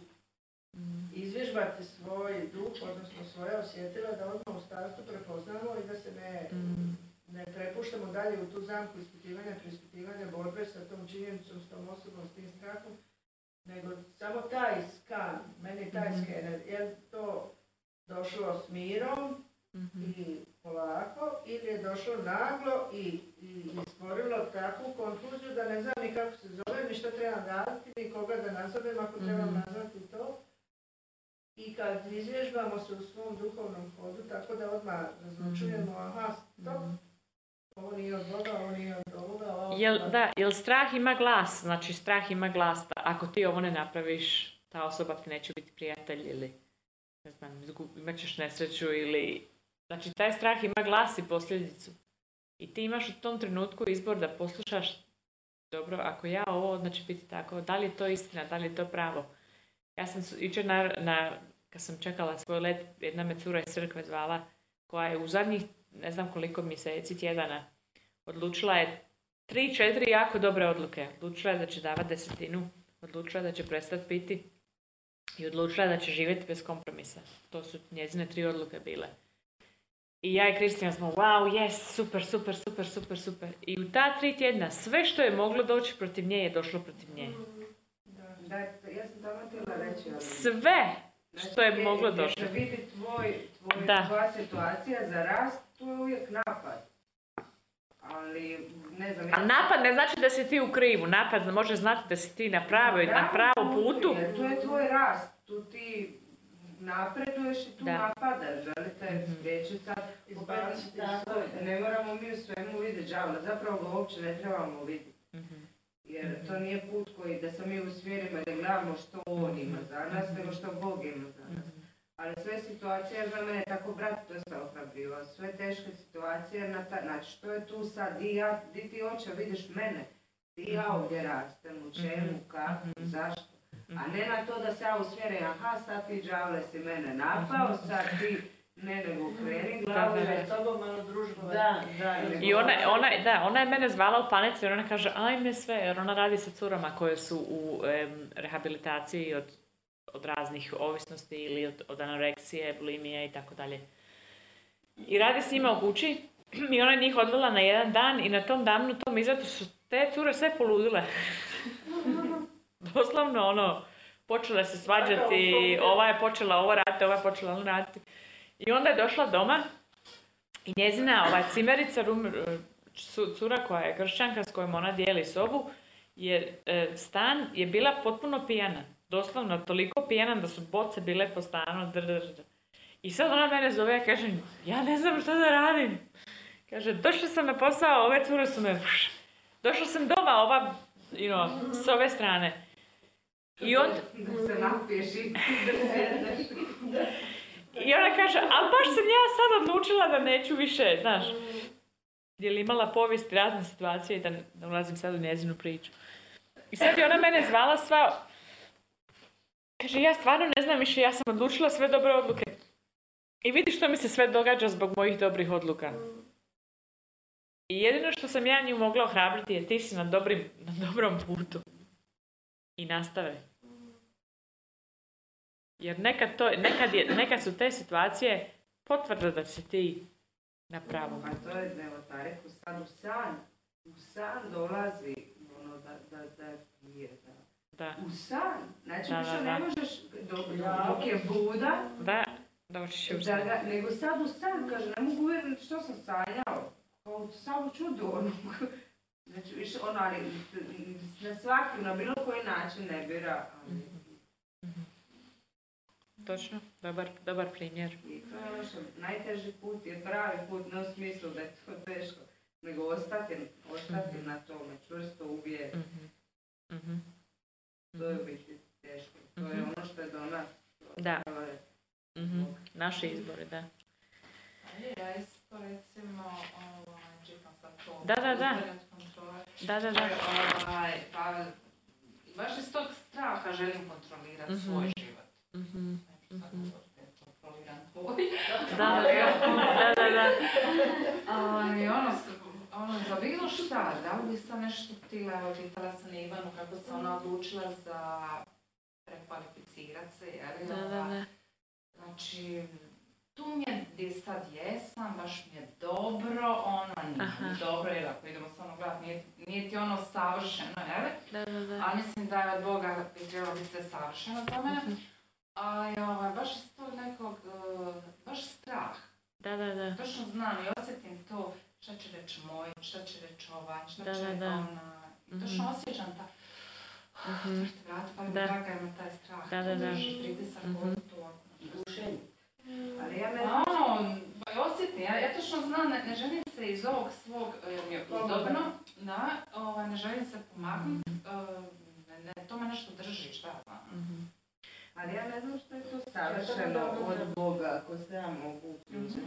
Mm. izvježbati svoj duh, odnosno svoje osjetila, da odmah u startu prepoznamo i da se ne, mm. Ne prepuštamo dalje u tu zamku ispitivanja, preispitivanja, borbe sa tom činjenicom, s tom osobom, s tim strahom, nego samo taj skan, meni taj mm. skener, je to došlo s mirom mm-hmm. i polako, ili je došlo naglo i, i, stvorilo takvu konfuziju da ne znam ni kako se zove, ni što trebam raditi, ni koga da nazovem ako trebam Mhm. nazvati to. I kad izvježbamo se u svom duhovnom hodu, tako da odmah razlučujemo, aha, stop, Jel, da, jel strah ima glas? Znači, strah ima glas. da Ako ti ovo ne napraviš, ta osoba ti neće biti prijatelj ili, ne znam, imat ćeš nesreću ili... Znači, taj strah ima glas i posljedicu. I ti imaš u tom trenutku izbor da poslušaš dobro, ako ja ovo, znači biti tako, da li je to istina, da li je to pravo. Ja sam jučer na, na, kad sam čekala svoj let, jedna me cura iz crkve zvala, koja je u zadnjih, ne znam koliko mjeseci, tjedana, odlučila je tri, četiri jako dobre odluke. Odlučila je da će davati desetinu, odlučila je da će prestati piti i odlučila je da će živjeti bez kompromisa. To su njezine tri odluke bile. I ja i Kristijan smo, wow, yes, super, super, super, super, super. I u ta tri tjedna sve što je moglo doći protiv nje je došlo protiv nje. Da, ja sam reći. Sve što je Znači, moglo gdje doći. se vidi tvoj, tvoj, Da. tvoja situacija za rast, to je uvijek napad. Ali, ne znam... A napad ne znači da si ti u krivu. Napad može znati da si ti na, pravoj, na pravom putu. Jer to je tvoj rast, tu ti napreduješ i tu Da. napadaš, želite spriječiti sad Izbaciti je, ne moramo mi u svemu vidjeti đavola, zapravo ga uopće ne trebamo vidjeti. Mhm. Jer to nije put koji da se mi usmjerimo da gledamo što on ima za nas, nego što Bog ima za nas. Ali sve situacije, za mene tako brat dosta ohrabrivo, sve teške situacije, na ta, znači što je tu sad, di, ja, di ti oče vidiš mene, di ja ovdje rastem, u čemu, kako, zašto. A ne na to da se ja usmjerim, aha sad ti đavle si mene napao, sad ti ne nego kreni glavu, Da, da, tobom malo da, I ona, ona, da, ona je mene zvala u panici jer ona kaže ajme sve, jer ona radi sa curama koje su u em, rehabilitaciji od, od raznih ovisnosti ili od, od anoreksije, bulimije i tako dalje. I radi s njima u kući i ona je njih odvela na jedan dan i na tom danu, tom izletu su te cure sve poludile. (laughs) Doslovno ono, počele se svađati, ova je počela ovo raditi, ova je počela ono raditi. I onda je došla doma i njezina ova cimerica, rum, cu- cura koja je kršćanka s kojom ona dijeli sobu, je, e, stan je bila potpuno pijana. Doslovno toliko pijana da su boce bile po stanu. Dr, dr, dr. I sad ona mene zove, ja kažem, ja ne znam što da radim. Kaže, došla sam na posao, ove cure su me... Došla sam doma, ova, you know, s ove strane. I on, da se napiješ i (laughs) da. I ona kaže, ali baš sam ja sad odlučila da neću više, znaš. Je li imala povijest razne situacije i da ulazim sad u njezinu priču. I sad je ona mene zvala sva... Kaže, ja stvarno ne znam više, ja sam odlučila sve dobre odluke. I vidi što mi se sve događa zbog mojih dobrih odluka. I jedino što sam ja nju mogla ohrabriti je ti si na, dobrim, na dobrom putu. I nastave. Jer nekad, to, nekad, je, nekad su te situacije potvrda da si ti na pravom. A to je, evo, ta rekao, sad u san, u san dolazi ono da, da, da je, da. Da, U san, znači Da, više da, ne da. možeš, dok, dok je buda, da, da san. ga, nego sad u san, kaže, ne mogu uvjeriti što sam sanjao, kao samo čudo, ono, (laughs) znači više ono, ali na svaki, na bilo koji način ne bira, ali, Točno, dobar, dobar primjer. i to je ono što, najteži put je pravi put, ne u smislu da je to (laughs) teško, nego ostati, ostati na tome, čvrsto uvijeti. Mhm. Mhm. To je u biti teško. To je Mhm. ono što je do nas. Da. Mhm. Naši izbori, da. Ja isto recimo, ovaj, čitam sad to. Da, da, da. Da, da, da. Ovaj, pa, baš iz tog straha želim kontrolirati Mhm. svoj život. Mhm. Mhm. da. Da, da, da. Ali ono, ono, za bilo šta, da li bi sam nešto htjela, evo pitala sam Ivanu kako se ona odlučila za prekvalificirat se, je li? Da, da, da. Znači, tu mi je gdje sad jesam, baš mi je dobro, ono nije mi dobro, jer ako idemo stvarno gledat, nije, nije ti ono savršeno, jel? Da, da, da. Ali mislim da je od Boga bi trebalo biti sve savršeno za mene. Mhm. Ali ovaj, baš iz tog nekog, eh, baš strah. Da, da, da. Točno znam i osjetim to šta će reći moj, šta će reći ovaj, šta Da, će da, da. ona. I točno Mhm. osjećam ta, Mhm. Vrat, pa mi Da. draga ima taj strah. Da, da, da. Drži pritisak Mhm. ovako. Gušenje. Ali ja ne Pa ono, pa osjeti, ja, ja točno znam, ne, ne želim se iz ovog svog, e, jer mi je udobno, da, ovaj, ne želim se pomaknuti, ne, ne, to me nešto drži, šta ja znam. Mhm. Ali ja ne znam što je to savršeno od Boga, ako se ja mogu uključiti.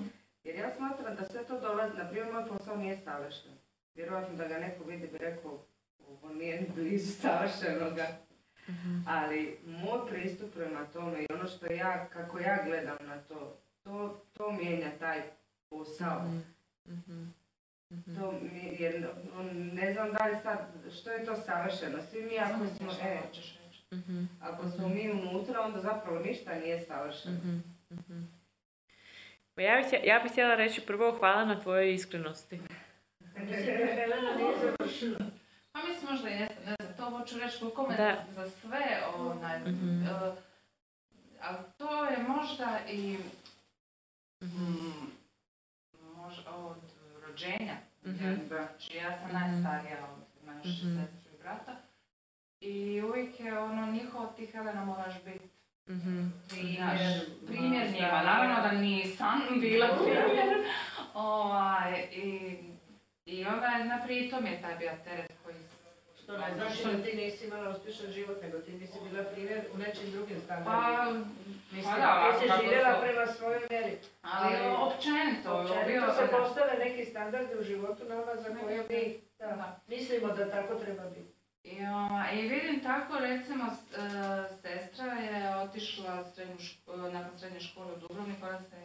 Jer ja smatram da sve to dolazi, na primjer moj posao nije savršen. Vjerojatno da ga neko vidi bi rekao, ovo nije ni blizu savršenoga. Mhm. Ali moj pristup prema tome i ono što ja, kako ja gledam na to, to, to mijenja taj posao. Mhm. Mhm. To mi, jer ne znam da li sad, što je to savršeno. Svi mi ako smo, e, Mhm. ako smo mi unutra, onda zapravo ništa nije savršeno. Mhm. Mhm. Pa ja ja bih htjela reći prvo hvala na tvojoj iskrenosti. (laughs) Pa mislim možda i ne znam, ne znam, to hoću reći koliko me Da. za, sve, onaj, Mhm. e, ali to je možda i Mhm. mm, možda od rođenja. Znači, ja sam najstarija od imaš Mhm. sestru i brata. I uvijek je ono njihovo ti Helena moraš biti Mhm. Znaš, primjer možda. njima, naravno da nisam bila primjer. ovaj, i, I onda je naprijed to mi je taj bio teret koji... Što ne znači da ti nisi imala uspješan život, nego ti nisi bila primjer u nečim drugim Pa, standardima. Mislim, pa da, ti si živjela to- prema svojoj mjeri. ali ali općenito, bio Općenito se postave neki standardi u životu nama za koje mi da, da. mislimo da tako treba biti. I, I vidim tako, recimo, e, sestra je otišla srednju ško- nakon srednje škole u Dubrovnik, ona se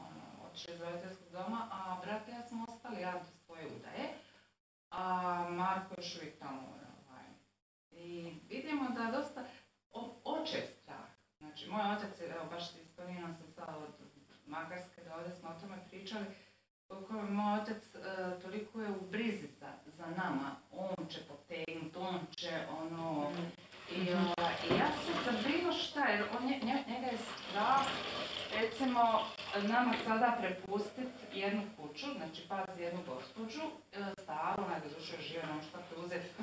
ono, otišla iz roditeljskog doma, a brat ja smo ostali, ja do svoje udaje, a Marko još uvijek tamo. Ovaj. I vidimo da dosta o, očev strah. Znači, moj otac, je, evo baš spominjala sam sad od Makarske, da ovdje smo o tome pričali, koliko moj otac e, toliko je u brizi za nama, on će potegnut, on će ono, i, ova, i ja sad za bilo šta, jer on, nje- nje- njega je strah, recimo, nama sada prepustit jednu kuću, znači pazi jednu gospođu, e, staru, ona je doduše žive, ne možeš tako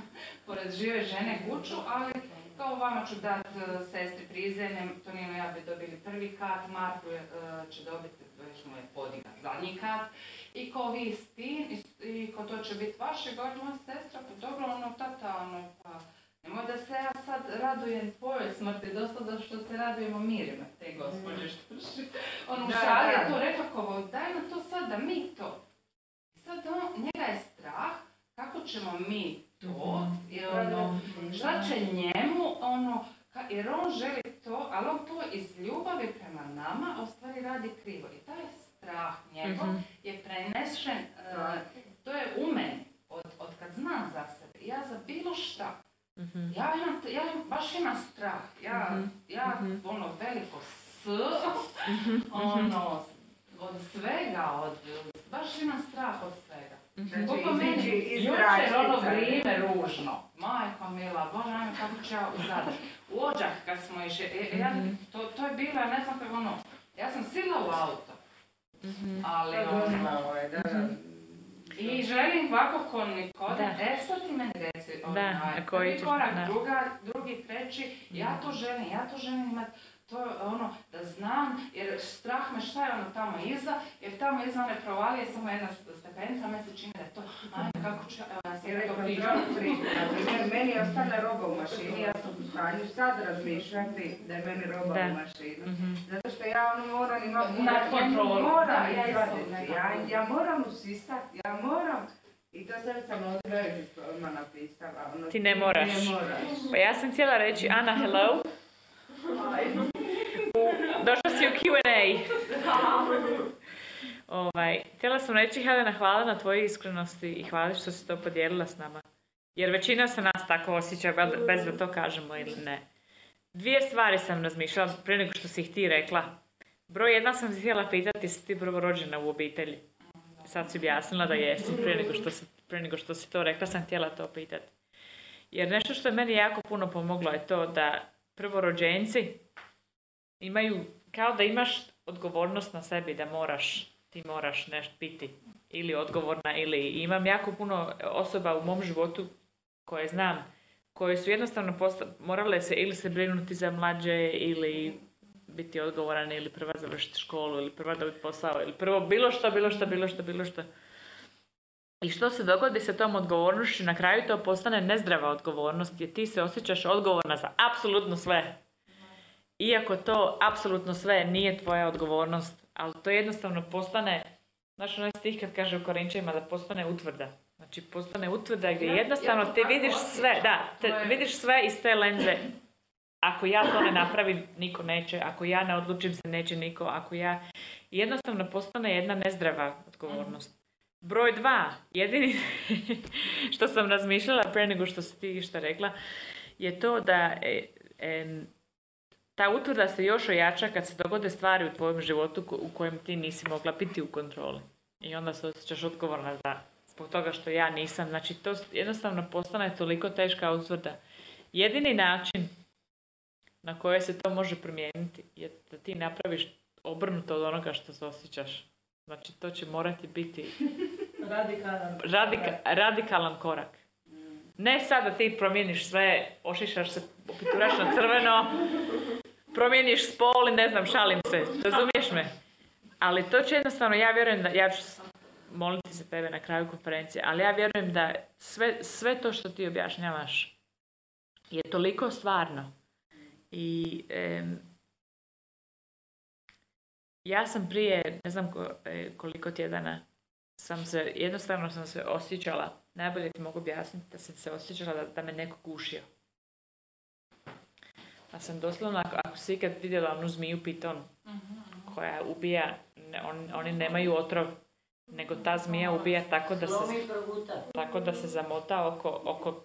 (laughs) pored žive žene kuću, ali kao vama ću dat e, sestri prizemlje, Tonino i ja bi dobili prvi kat, Marko je, e, će dobiti, već mu je podignat zadnji kat, i ko vi s tim, i, ko to će biti vaše, govori moja sestra, pa dobro, ono, tata, ono, pa, nemoj da se ja sad radujem tvojoj smrti, dosta da što se radujemo mirima te gospođe što. Ono, šalje da. to Refakovo, daj nam to sad da mi to. Sad on, njega je strah, kako ćemo mi to, i ono, šta će njemu, ono, ka- jer on želi to, ali on to iz ljubavi prema nama, u stvari radi krivo. I taj strah njegov Mhm. je prenešen, e, to je u meni, od, od kad znam za sebe. Ja za bilo šta, Mhm. ja imam, ja baš imam strah. Ja, Mhm. ja Mhm. ono veliko s, (laughs) ono, od svega, od, baš imam strah od svega. Mhm. Koliko Znači, meni jučer ono vrijeme ružno. Majko mila, bože ajme kako ću ja u Zadar. U Ođak kad smo išli, e, e, ja, Mhm. to, to je bilo, ja ne znam kako ono, ja sam sila u auto, Mhm. ali Da, ono, je, da. I želim ovako ko Nikodem, Da. e sad ti meni reci, Da, onaj, a koji prvi ćeš- korak, da. druga, drugi, treći, ja to želim, ja to želim imat, to je ono, da znam, jer strah me šta je ono tamo iza, jer tamo iza one provalije samo jedna stepenica, meni se čini da je to, ajme kako ću, evo ja sam to meni je ostala roba u mašini, ja sam stanju sad razmišljati da je meni roba Da. u mašini. Mhm. Zato što ja ono moram imati... Nad ja kontrolom. Moram ja izvaditi, isto, ja, ja moram usistat, ja moram. I to sam velikih odmah napisala. Ono, Ti ne moraš. Ne moraš. Pa ja sam htjela reći, Ana, hello. Došla si u Q&A. Ovaj, htjela sam reći, Helena, hvala na tvojoj iskrenosti i hvala što si to podijelila s nama. Jer većina se nas tako osjeća, bez da to kažemo ili ne. Dvije stvari sam razmišljala prije nego što si ih ti rekla. Broj jedna sam htjela pitati, jesi ti prvo rođena u obitelji? Sad si objasnila da jesi, prije nego što si, što si to rekla sam htjela to pitati. Jer nešto što je meni jako puno pomoglo je to da prvorođenci imaju, kao da imaš odgovornost na sebi da moraš, ti moraš nešto biti ili odgovorna ili imam jako puno osoba u mom životu koje znam koje su jednostavno posta- morale se ili se brinuti za mlađe ili biti odgovoran ili prva završiti školu ili prva dobiti posao ili prvo bilo što, bilo što, bilo što, bilo što. I što se dogodi sa tom odgovornošću, na kraju to postane nezdrava odgovornost jer ti se osjećaš odgovorna za apsolutno sve. Iako to apsolutno sve nije tvoja odgovornost, ali to jednostavno postane, znaš onaj stih kad kaže u Korinčevima da postane utvrda. Znači postane utvrda gdje Ja- jednostavno ja tako vidiš osjećam. sve, da, te, je- vidiš sve iz te lenze. Ako ja to ne napravim, niko neće. Ako ja ne odlučim se, neće niko. Ako ja... Jednostavno postane jedna nezdrava odgovornost. Broj dva, jedini (laughs) što sam razmišljala pre nego što si ti išta rekla, je to da e, em, ta utvrda se još ojača kad se dogode stvari u tvojem životu u kojem ti nisi mogla biti u kontroli. I onda se osjećaš odgovorna za, zbog toga što ja nisam. Znači, to jednostavno postane toliko teška utvrda. Jedini način na koje se to može promijeniti je da ti napraviš obrnuto od onoga što se osjećaš. Znači, to će morati biti Radikalan. radika- radikalan korak. Ne sad da ti promijeniš sve, ošišaš se, opituraš na crveno, promijeniš spol i ne znam, šalim se, razumiješ me? Ali to će jednostavno, ja vjerujem da, ja ću moliti za tebe na kraju konferencije, ali ja vjerujem da sve, sve to što ti objašnjavaš je toliko stvarno. I em, ja sam prije, ne znam e, koliko tjedana, sam se, jednostavno sam se osjećala, najbolje ti mogu objasniti da sam se osjećala da, da me neko gušio. Pa sam doslovno, ako, ako si ikad vidjela onu zmiju piton koja ubija, ne, on- oni nemaju otrov, nego ta zmija ubija tako da se, tako da se zamota oko, oko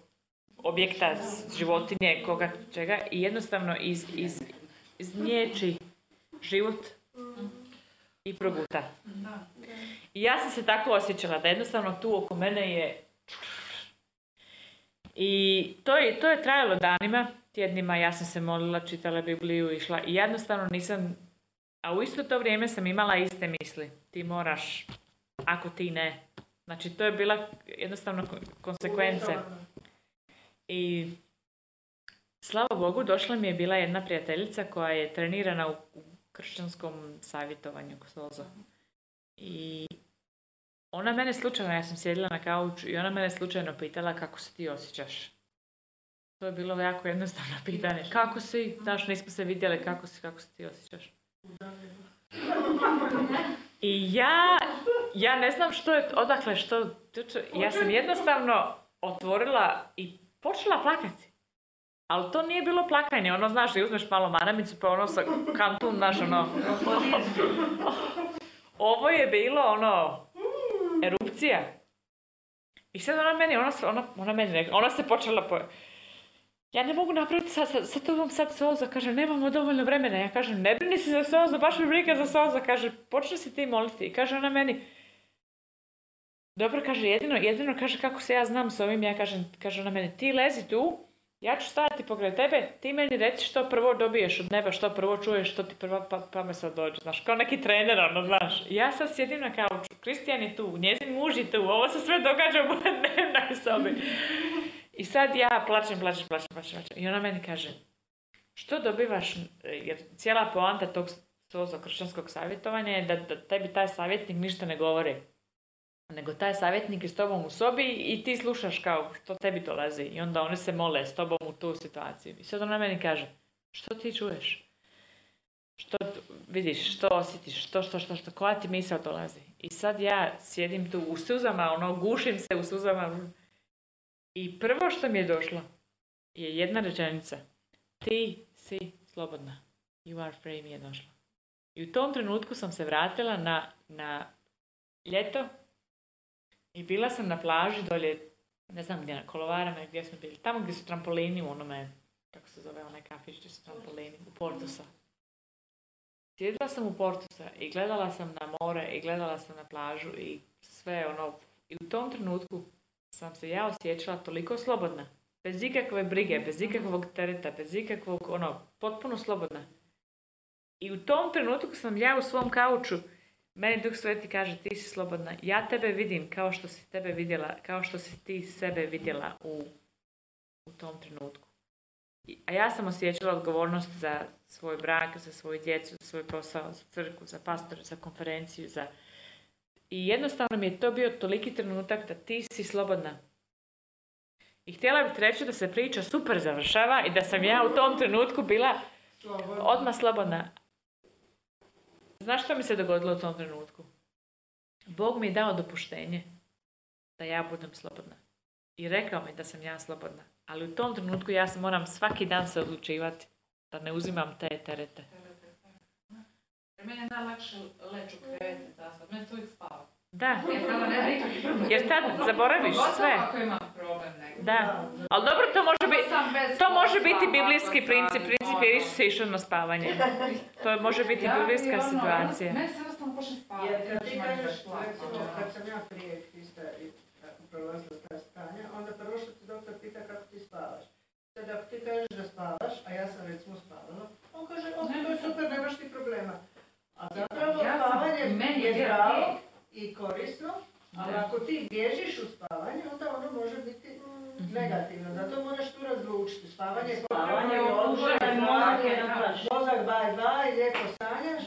objekta, životinje, koga čega i jednostavno iz, iz, izniječi život i proguta. I ja sam se tako osjećala, da jednostavno tu oko mene je... I to je, to je trajalo danima, tjednima, ja sam se molila, čitala Bibliju, išla i jednostavno nisam... A u isto to vrijeme sam imala iste misli. Ti moraš, ako ti ne. Znači, to je bila jednostavno ko- konsekvence. I slava Bogu, došla mi je bila jedna prijateljica koja je trenirana u, u kršćanskom savjetovanju Sozo. I ona mene slučajno, ja sam sjedila na kauču i ona mene slučajno pitala kako se ti osjećaš. To je bilo jako jednostavno pitanje. Kako si? Znaš, nismo se vidjeli, kako si, kako se ti osjećaš? (laughs) I ja, ja ne znam što je, odakle, što, ja sam jednostavno otvorila i počela plakati. Ali to nije bilo plakanje, ono, znaš, ti uzmeš malo maramicu, pa ono sa kantun, znaš, ono, ovo je bilo, ono, erupcija. I sad ona meni, ona, ona, ona meni ona se počela po... Ja ne mogu napraviti sad, sad, sad tobom sad soza, kaže, nemamo dovoljno vremena. Ja kažem, ne brini se za soza, baš me briga za soza. Kaže, počni se ti moliti. I kaže ona meni, dobro, kaže, jedino, jedino, kaže, kako se ja znam s ovim, ja kažem, kaže ona meni, ti lezi tu, ja ću stajati pokraj tebe, ti meni reci što prvo dobiješ od neba, što prvo čuješ, što ti prva pa, pamet sad dođe, znaš, kao neki trener, ono, znaš. Ja sad sjedim na kauču, Kristijan je tu, njezin muž je tu, ovo se sve događa u mojoj dnevnoj sobi. I sad ja plačem, plačem, plačem, plačem, plačem. I ona meni kaže, što dobivaš, jer cijela poanta tog sozo kršćanskog savjetovanja je da, da tebi taj savjetnik ništa ne govori. Nego taj savjetnik je s tobom u sobi i ti slušaš kao što tebi dolazi. I onda oni se mole s tobom u tu situaciju. I sad ona meni kaže, što ti čuješ? Što vidiš, što osjetiš, što, što, što, što, koja ti misao dolazi? I sad ja sjedim tu u suzama, ono, gušim se u suzama. I prvo što mi je došlo je jedna rečenica. Ti si slobodna. You are free mi je došla. I u tom trenutku sam se vratila na, na ljeto i bila sam na plaži dolje, ne znam gdje, na kolovarama gdje smo bili. Tamo gdje su trampolini u onome, kako se zove onaj kafić gdje su trampolini, u Portusa. Sjedila sam u Portusa i gledala sam na more i gledala sam na plažu i sve ono. I u tom trenutku sam se ja osjećala toliko slobodna. Bez ikakve brige, bez ikakvog tereta, bez ikakvog, ono, potpuno slobodna. I u tom trenutku sam ja u svom kauču, meni Duh Sveti kaže, ti si slobodna. Ja tebe vidim kao što si tebe vidjela, kao što si ti sebe vidjela u, u tom trenutku. I- A ja sam osjećala odgovornost za svoj brak, za svoju djecu, za svoj posao, za crkvu, za pastora, za konferenciju, za... I jednostavno mi je to bio toliki trenutak da ti si slobodna. I htjela bih reći da se priča super završava i da sam ja u tom trenutku bila odmah slobodna. Znaš što mi se dogodilo u tom trenutku? Bog mi je dao dopuštenje da ja budem slobodna. I rekao mi da sam ja slobodna. Ali u tom trenutku ja se moram svaki dan se odlučivati da ne uzimam te terete. Meni je najlakše leći u krevet i zaspat. Meni to uvijek spava. Da, Jer tad zaboraviš sve. ako imam problem negdje. Da. Ali dobro, to može biti... Bez To može biti biblijski princip, princip ono. jer Isus je išao na spavanje. To može biti Ja biblijska ono, situacija. Meni se jednostavno počne spavati. Jer kad ti znači, manje kažeš, recimo, posla. kad sam ja prije ista i tako prolazila ta stanja, onda prvo što ti doktor pita kako ti spavaš. Sad ako ti kažeš da spavaš, a ja sam recimo spavala, on kaže, ok, to je super, nemaš ti problema. A zapravo Ja sam- spavanje meni je zdravo i korisno, ali ako ti bježiš u spavanje, onda ono može biti mm, negativno. Zato moraš tu razlučiti. Spavanje je Spavanje je mozak baj baj, lijepo sanjaš,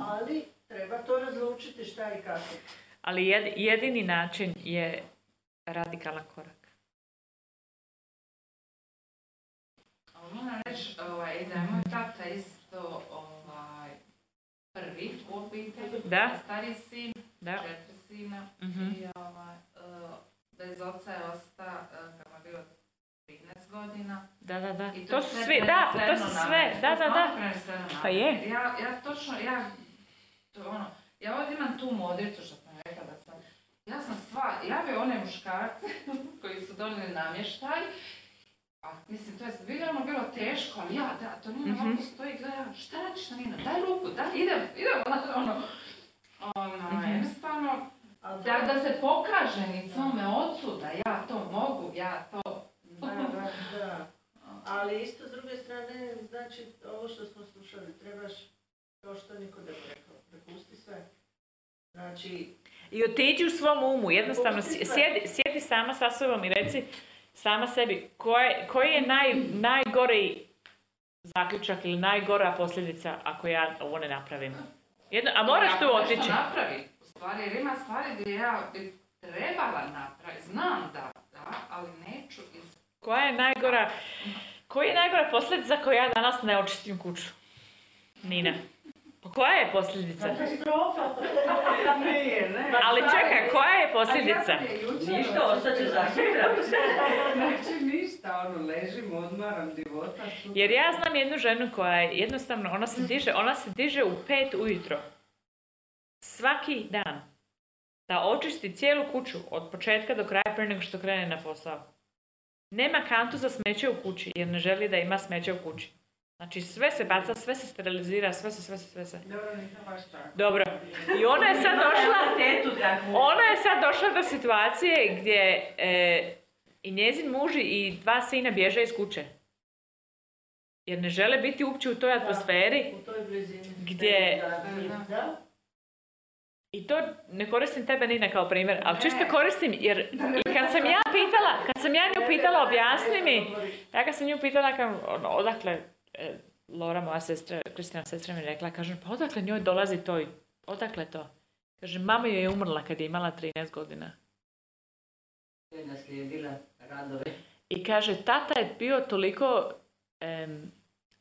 ali treba to razlučiti šta i kako. Ali jed- jedini način je radikalan korak. Moram reći ovaj, da je moj tata isto prvi u obitelji. Da. Stariji sin, Da. četiri sina. Mhm. I ovaj, eh, bez oca je ostao uh, kad mu je bilo 13 godina. Da, da, da. I To su sve da, to su sve, da, da, da. Pa je. Ja, ja točno, ja, to ono, ja ovdje imam tu modricu što sam rekla da sam, ja sam sva, ja bi one muškarce (laughs) koji su donijeli namještaj, a mislim, to je zbiljano bilo teško, ali ja, da, to Nina Mhm. ovako stoji, gleda, šta radiš Nina, daj ruku, daj, idem, idem, ono, ono, Mhm. jednostavno, da, da se pokaže i svome ocu da ja to mogu, ja to, Da, (laughs) da, da. Ali isto s druge strane, znači, ovo što smo slušali, trebaš, kao što niko da rekao, prepusti sve. Znači, I otiđi u svom umu, jednostavno sjedi sama sa sobom i reci sama sebi koje, koji je naj, najgori zaključak ili najgora posljedica ako ja ovo ne napravim. Jedno, a moraš Ja tu otići. napravi, u stvari, jer ima stvari gdje ja bi trebala napraviti, znam da, da, ali neću iz... Koja je najgora, koji je najgora posljedica koju ja danas ne očistim kuću? Nina. Pa koja je posljedica? Katastrofa. (laughs) nije, ne. Ali čekaj, koja je posljedica? Ništa, ostaće zasigran. (laughs) Znači ništa, ono, ležim, odmaram, divota, super. Jer ja znam jednu ženu koja je jednostavno, ona se diže, ona se diže u pet ujutro. Svaki dan. Da očisti cijelu kuću od početka do kraja prije nego što krene na posao. Nema kantu za smeće u kući jer ne želi da ima smeće u kući. Znači sve se baca, sve se sterilizira, sve se, sve se, sve se. Dobro, nisam baš tako. Dobro. I ona je sad došla, ona je sad došla do situacije gdje e, i njezin muž i dva sina bježe iz kuće. Jer ne žele biti uopće u toj atmosferi. U toj blizini. Gdje- Da, da. I to ne koristim tebe Nina kao primjer, ali čisto koristim jer i kad sam ja pitala, kad sam ja nju pitala objasni mi, ja kad sam nju pitala kam, ono, odakle, e, Lora, moja sestra, Kristina sestra mi rekla, kažem, pa odakle njoj dolazi to, odakle to? Kaže, mama joj je umrla kad je imala 13 godina. Radove. I kaže, tata je bio toliko, em,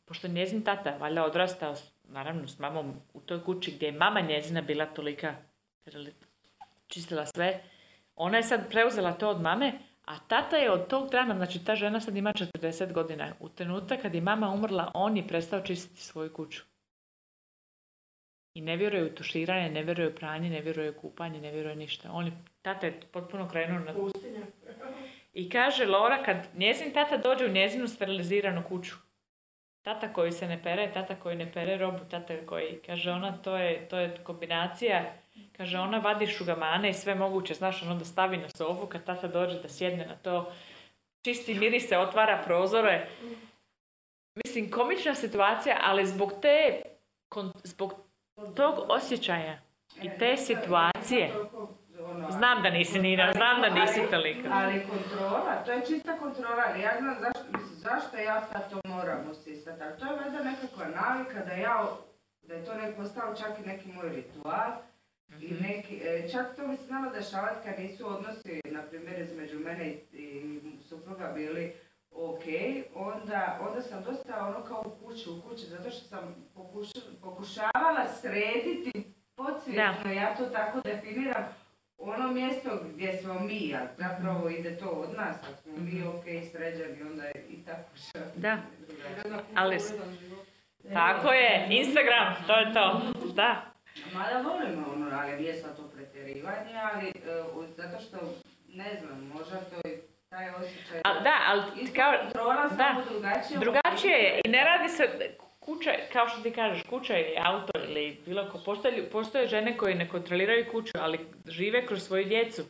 pošto njezin tata valjda odrastao, naravno s mamom u toj kući gdje je mama njezina bila tolika, čistila sve, ona je sad preuzela to od mame, a tata je od tog dana, znači ta žena sad ima 40 godina, u trenutak kad je mama umrla, on je prestao čistiti svoju kuću. I ne vjeruje u tuširanje, ne vjeruje u pranje, ne vjeruje u kupanje, ne vjeruje ništa. On je, tata je potpuno krenuo na Pustinja. i kaže Lora, kad njezin tata dođe u njezinu steriliziranu kuću, tata koji se ne pere, tata koji ne pere robu, tata koji, kaže ona, to je, to je kombinacija, kaže ona vadi šugamane i sve moguće, znaš, ono da stavi na sofu kad tata dođe da sjedne na to, čisti mirise, otvara prozore. Mislim, komična situacija, ali zbog te, zbog tog osjećaja i te situacije. Toliko. Znam da nisi Nina, znam da nisi ali- tolika. Ali kontrola, to je čista kontrola, ja znam zašto, mislim, zašto ja sad to moram usisati, ali to je valjda nekakva navika da ja, da je to nek postao čak i neki moj ritual, i Mhm. neki, e, čak to mi se znalo dešavati kad nisu odnosi, na primjer, između mene i, i supruga bili ok, onda, onda sam dosta ono kao u kući, u kući, zato što sam pokuša- pokušavala srediti podsvjesno, ja to tako definiram, ono mjesto gdje smo mi, a zapravo ide to od nas, ako smo mi ok sređeni, onda je i tako što... Da. Ali Tako je, Instagram, to je to. Da. Mada volimo ono, ali nije sad to pretjerivanje, ali e, zato što, ne znam, možda to je taj osjećaj... A, da, ali kao, kontrola da. drugačije. drugačije je i ne radi se, kuća, kao što ti kažeš, kuća ili auto ili bilo ko, postoje, postoje žene koje ne kontroliraju kuću, ali žive kroz svoju djecu.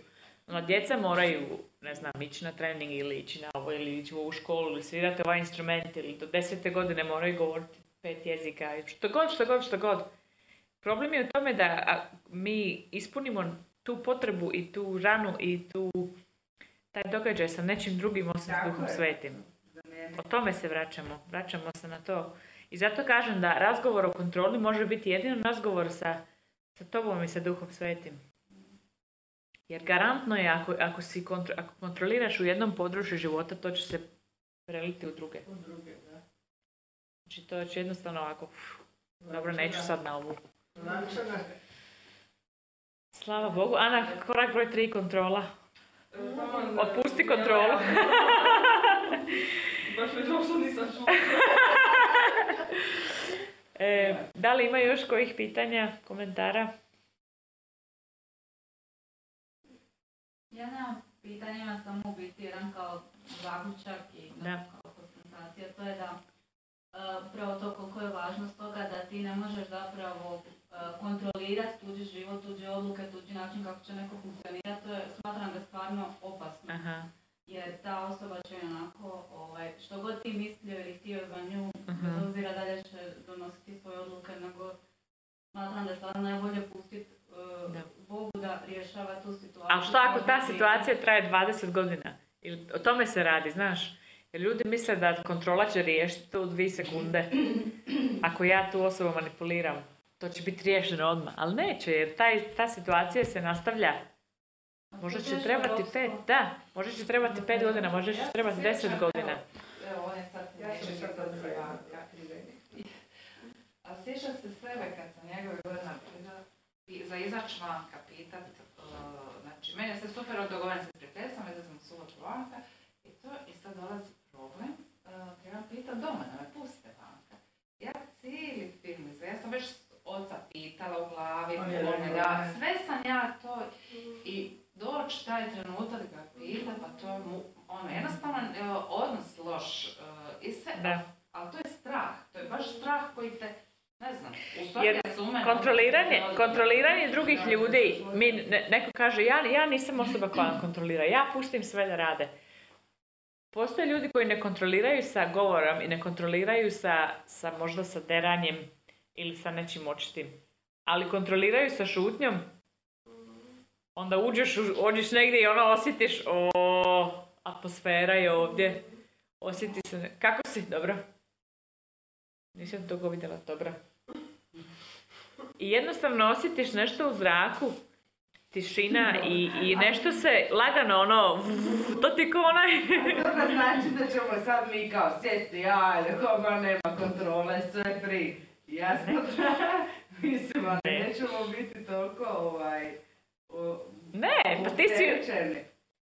Ono, djeca moraju, ne znam, ići na trening ili ići na ovo ili ići u školu ili svirati ovaj instrument ili do desete godine moraju govoriti pet jezika, i što god, što god, što god. Problem je u tome da mi ispunimo tu potrebu i tu ranu i tu taj događaj sa nečim drugim osim s Duhom. Svetim. O tome se vraćamo. Vraćamo se na to. I zato kažem da razgovor o kontroli može biti jedino razgovor sa, sa tobom i sa Duhom Svetim. Jer garantno je ako, ako, si kontro- ako kontroliraš u jednom području života, to će se preliti u druge. Od druge, da. Znači to će jednostavno ovako, uf, dobro, neću sad na ovu. Lančana. Slava Bogu. Ana, korak broj tri, kontrola. Otpusti kontrolu. (laughs) Baš to što nisam čula. (laughs) E, da li ima još kojih pitanja, komentara? Ja nemam pitanja, imam samo u biti jedan kao zaključak i Da. kao koncentracija, to je da e, upravo to koliko je važnost toga da ti ne možeš zapravo e, kontrolirati tuđi život, tuđe odluke, tuđi način kako će neko funkcionirati, to je, smatram da je stvarno opasno. Aha. Jer ta osoba će onako, ovaj, što god ti mislio ili htio za nju, Mhm. bez obzira dalje će donositi svoje odluke, nego smatram da je stvarno najbolje pustiti Da. Bogu da rješava tu situaciju. Ali što ako ta ti- situacija traje 20 godina? Ili o tome se radi, znaš? Jer ljudi misle da kontrola će riješiti to u dvije sekunde. (clears throat) Ako ja tu osobu manipuliram, to će biti riješeno odmah. Ali neće, jer taj, ta situacija se nastavlja. Možda će trebati pet, da, možda će trebati pet godina, možda će Ja trebati deset godina. Evo, on je sad Ja neće sam ja. ja krivenik. A sjećam se sebe kad sam njegove godina bila i za izać vanka pitat, uh, znači meni je se super dogovorim se s prijateljicom, izlazim u subotu vanka i to, i sad dolazi problem, uh, trebam pitat doma da me puste vanka. Ja cijeli film, izgleda, ja sam već oca pitala u glavi, On je on rekao, da, ne. sve sam ja to i doći taj trenutak da ga pita, pa to je mu, ono, jednostavno e, odnos loš e, i sve, Da. ali to je strah, to je baš strah koji te, ne znam, u stvari Jer ja sumem, Kontroliranje, kontroliranje drugih ljudi, mi, ne- neko kaže ja, ja nisam osoba koja kontrolira, ja pustim sve da rade. Postoje ljudi koji ne kontroliraju sa govorom i ne kontroliraju sa, sa možda sa deranjem ili sa nečim očitim, ali kontroliraju sa šutnjom. Onda uđeš, u- ođeš negdje i ono osjetiš, o, atmosfera je ovdje. Osjeti se, kako si, dobro? Nisam toga vidjela, dobro. I jednostavno osjetiš nešto u zraku, tišina i, i nešto se lagano ono, to ti ko onaj, To da znači da ćemo sad mi kao sjesti, ajde, koga nema kontrole, sve pri. Jasno da, (laughs) mislim, ali Ne. nećemo biti toliko, ovaj, ne, pa ti si.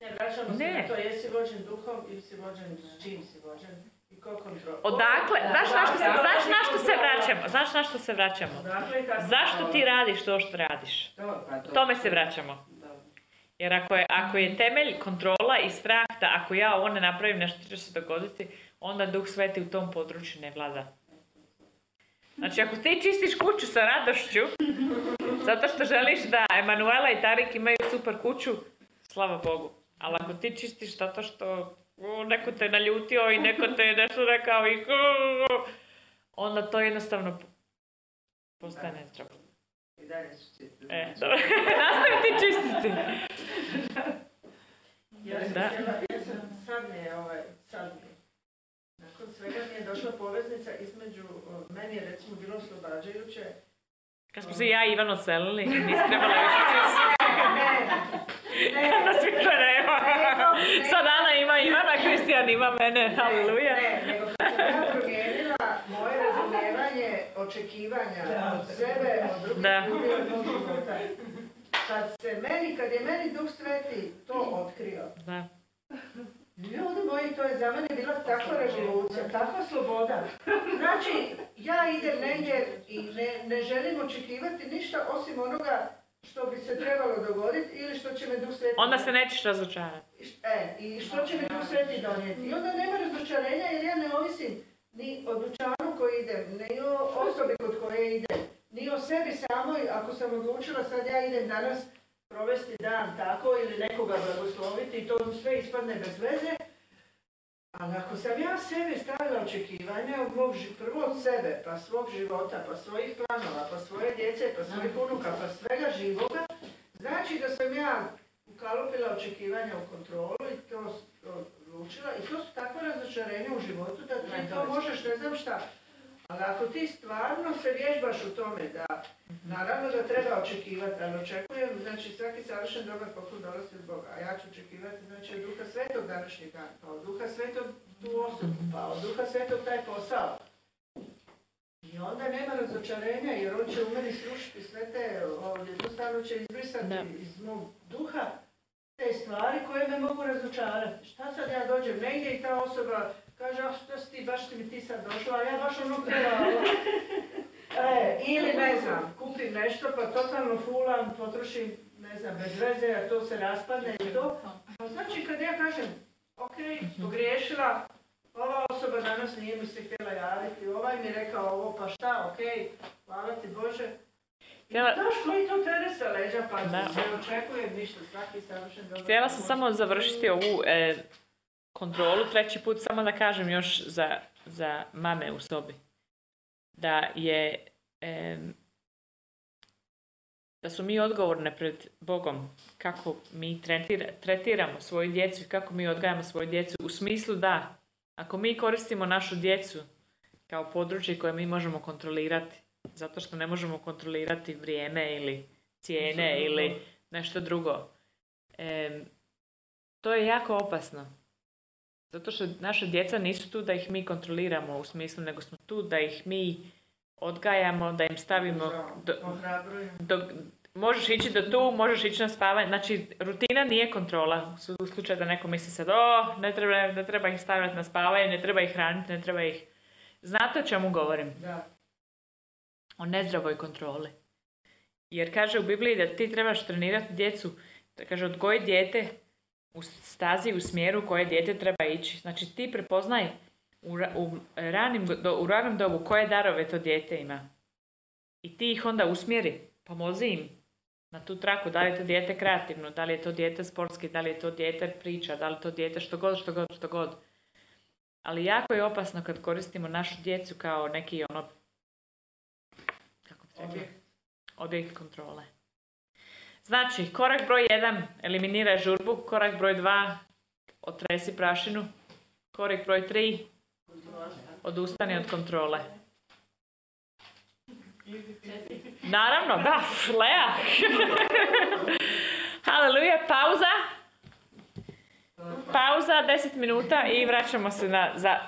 Ne, vraćamo se na to, jesi vođen duhom ili si vođen s čim si vođen. Odakle, znaš na što znaš na što se vraćamo, znaš na što se vraćamo. Zašto ti radiš to što radiš? To, pa to. Tome se vraćamo. Jer ako je, ako je temelj kontrola i strah da ako ja ovo ne napravim nešto će se dogoditi, onda Duh Sveti u tom području ne vlada. Znači ako ti čistiš kuću sa radošću, (laughs) zato što želiš da Emanuela i Tarik imaju super kuću, slava Bogu. Ali ako ti čistiš zato što neko te naljutio i neko te je nešto rekao i onda to jednostavno postaje nezdravo. I dalje su čiste. E, dobro. (laughs) Nastavi ti čistiti. Ja sam Da. htjela, ja sam, sad mi je ovaj, sad mi je. Nakon svega mi je došla poveznica između, meni je recimo bilo oslobađajuće, Kad smo se ja i Ivan odselili, nisi trebala više čistiti. Ne, Kad (laughs) nas više nema. ne. Ivana, Kristijan ima mene. Halleluja. Ne, nego kad sam ja promijenila moje razumijevanje očekivanja od sebe, od drugih Da. ljudi, od mog života. Kad se meni, kad je meni Duh Sveti to otkrio, Da. Ljudi moji, to je za mene bila takva revolucija, takva sloboda. Znači, ja idem negdje i ne, ne želim očekivati ništa osim onoga što bi se trebalo dogoditi ili što će me Duh Sveti Onda se nećeš razočarati. E, i što će mi Duh Sveti donijeti. I onda nema razočarenja jer ja ne ovisim ni o dućanu koji idem, ni o osobi kod koje idem, ni o sebi samoj. Ako sam odlučila sad ja idem danas provesti dan tako ili nekoga blagosloviti i to sve ispadne bez veze. Ali ako sam ja sebi stavila očekivanja od mog, prvo od sebe, pa svog života, pa svojih planova, pa svoje djece, pa svojih unuka, pa svega živoga, znači da sam ja ukalupila očekivanja u kontrolu i to odlučila i to su takva razočarenja u životu da ti to možeš ne znam šta. Ali ako ti stvarno se vježbaš u tome da, naravno da treba očekivati, ali očekujem, znači svaki savršen dobar poklon dolazi od Boga, a ja ću očekivati znači od Duha Svetog današnjeg dana, pa od Duha Svetog tu osobu, pa od Duha Svetog taj posao. I onda nema razočarenja jer on će u meni srušiti sve te, jednostavno će izbrisati Da. iz mog duha te stvari koje me mogu razočarati. Šta sad ja dođem negdje i ta osoba kaže, a što si ti, baš si mi ti sad došla, a ja baš ono htjela. (laughs) E, ili ne znam, kupim nešto pa totalno fulam, potrošim, ne znam, bez veze, a to se raspadne i to. Pa znači kad ja kažem, ok, pogriješila, ova osoba danas nije mi se htjela javiti, ovaj mi je rekao ovo, pa šta, ok, hvala ti Bože. Htjela- Znaš koji to leđa, pa Da. ne očekujem ništa, svaki savršen dobar. Htjela sam samo završiti ovu e, kontrolu, treći put samo da kažem još za, za mame u sobi. Da je em, da su mi odgovorne pred Bogom kako mi tretira- tretiramo svoju djecu i kako mi odgajamo svoju djecu u smislu da ako mi koristimo našu djecu kao područje koje mi možemo kontrolirati zato što ne možemo kontrolirati vrijeme ili cijene ili nešto drugo em, to je jako opasno zato što naša djeca nisu tu da ih mi kontroliramo u smislu nego smo tu da ih mi odgajamo da im stavimo do, dok, možeš ići do tu, možeš ići na spavanje. Znači, rutina nije kontrola. U slučaju da neko misli sad, o, ne treba, ne treba ih stavljati na spavanje, ne treba ih hraniti, ne treba ih... Znate o čemu govorim? Da. O nezdravoj kontroli. Jer kaže u Bibliji da ti trebaš trenirati djecu, da kaže odgoji dijete u stazi, u smjeru koje dijete treba ići. Znači ti prepoznaj u, ra- u, ranim, u ranom dobu koje darove to dijete ima. I ti ih onda usmjeri, pomozi im na tu traku, da li je to dijete kreativno, da li je to dijete sportski, da li je to dijete priča, da li je to dijete što god, što god, što god. Ali jako je opasno kad koristimo našu djecu kao neki ono, rekla, Objekt. kontrole. Znači, korak broj 1, eliminiraj žurbu, korak broj 2, otresi prašinu, korak broj 3, odustani od kontrole. Naravno, da, Lea. (laughs) Haleluja, pauza. Pauza, 10 minuta i vraćamo se na, za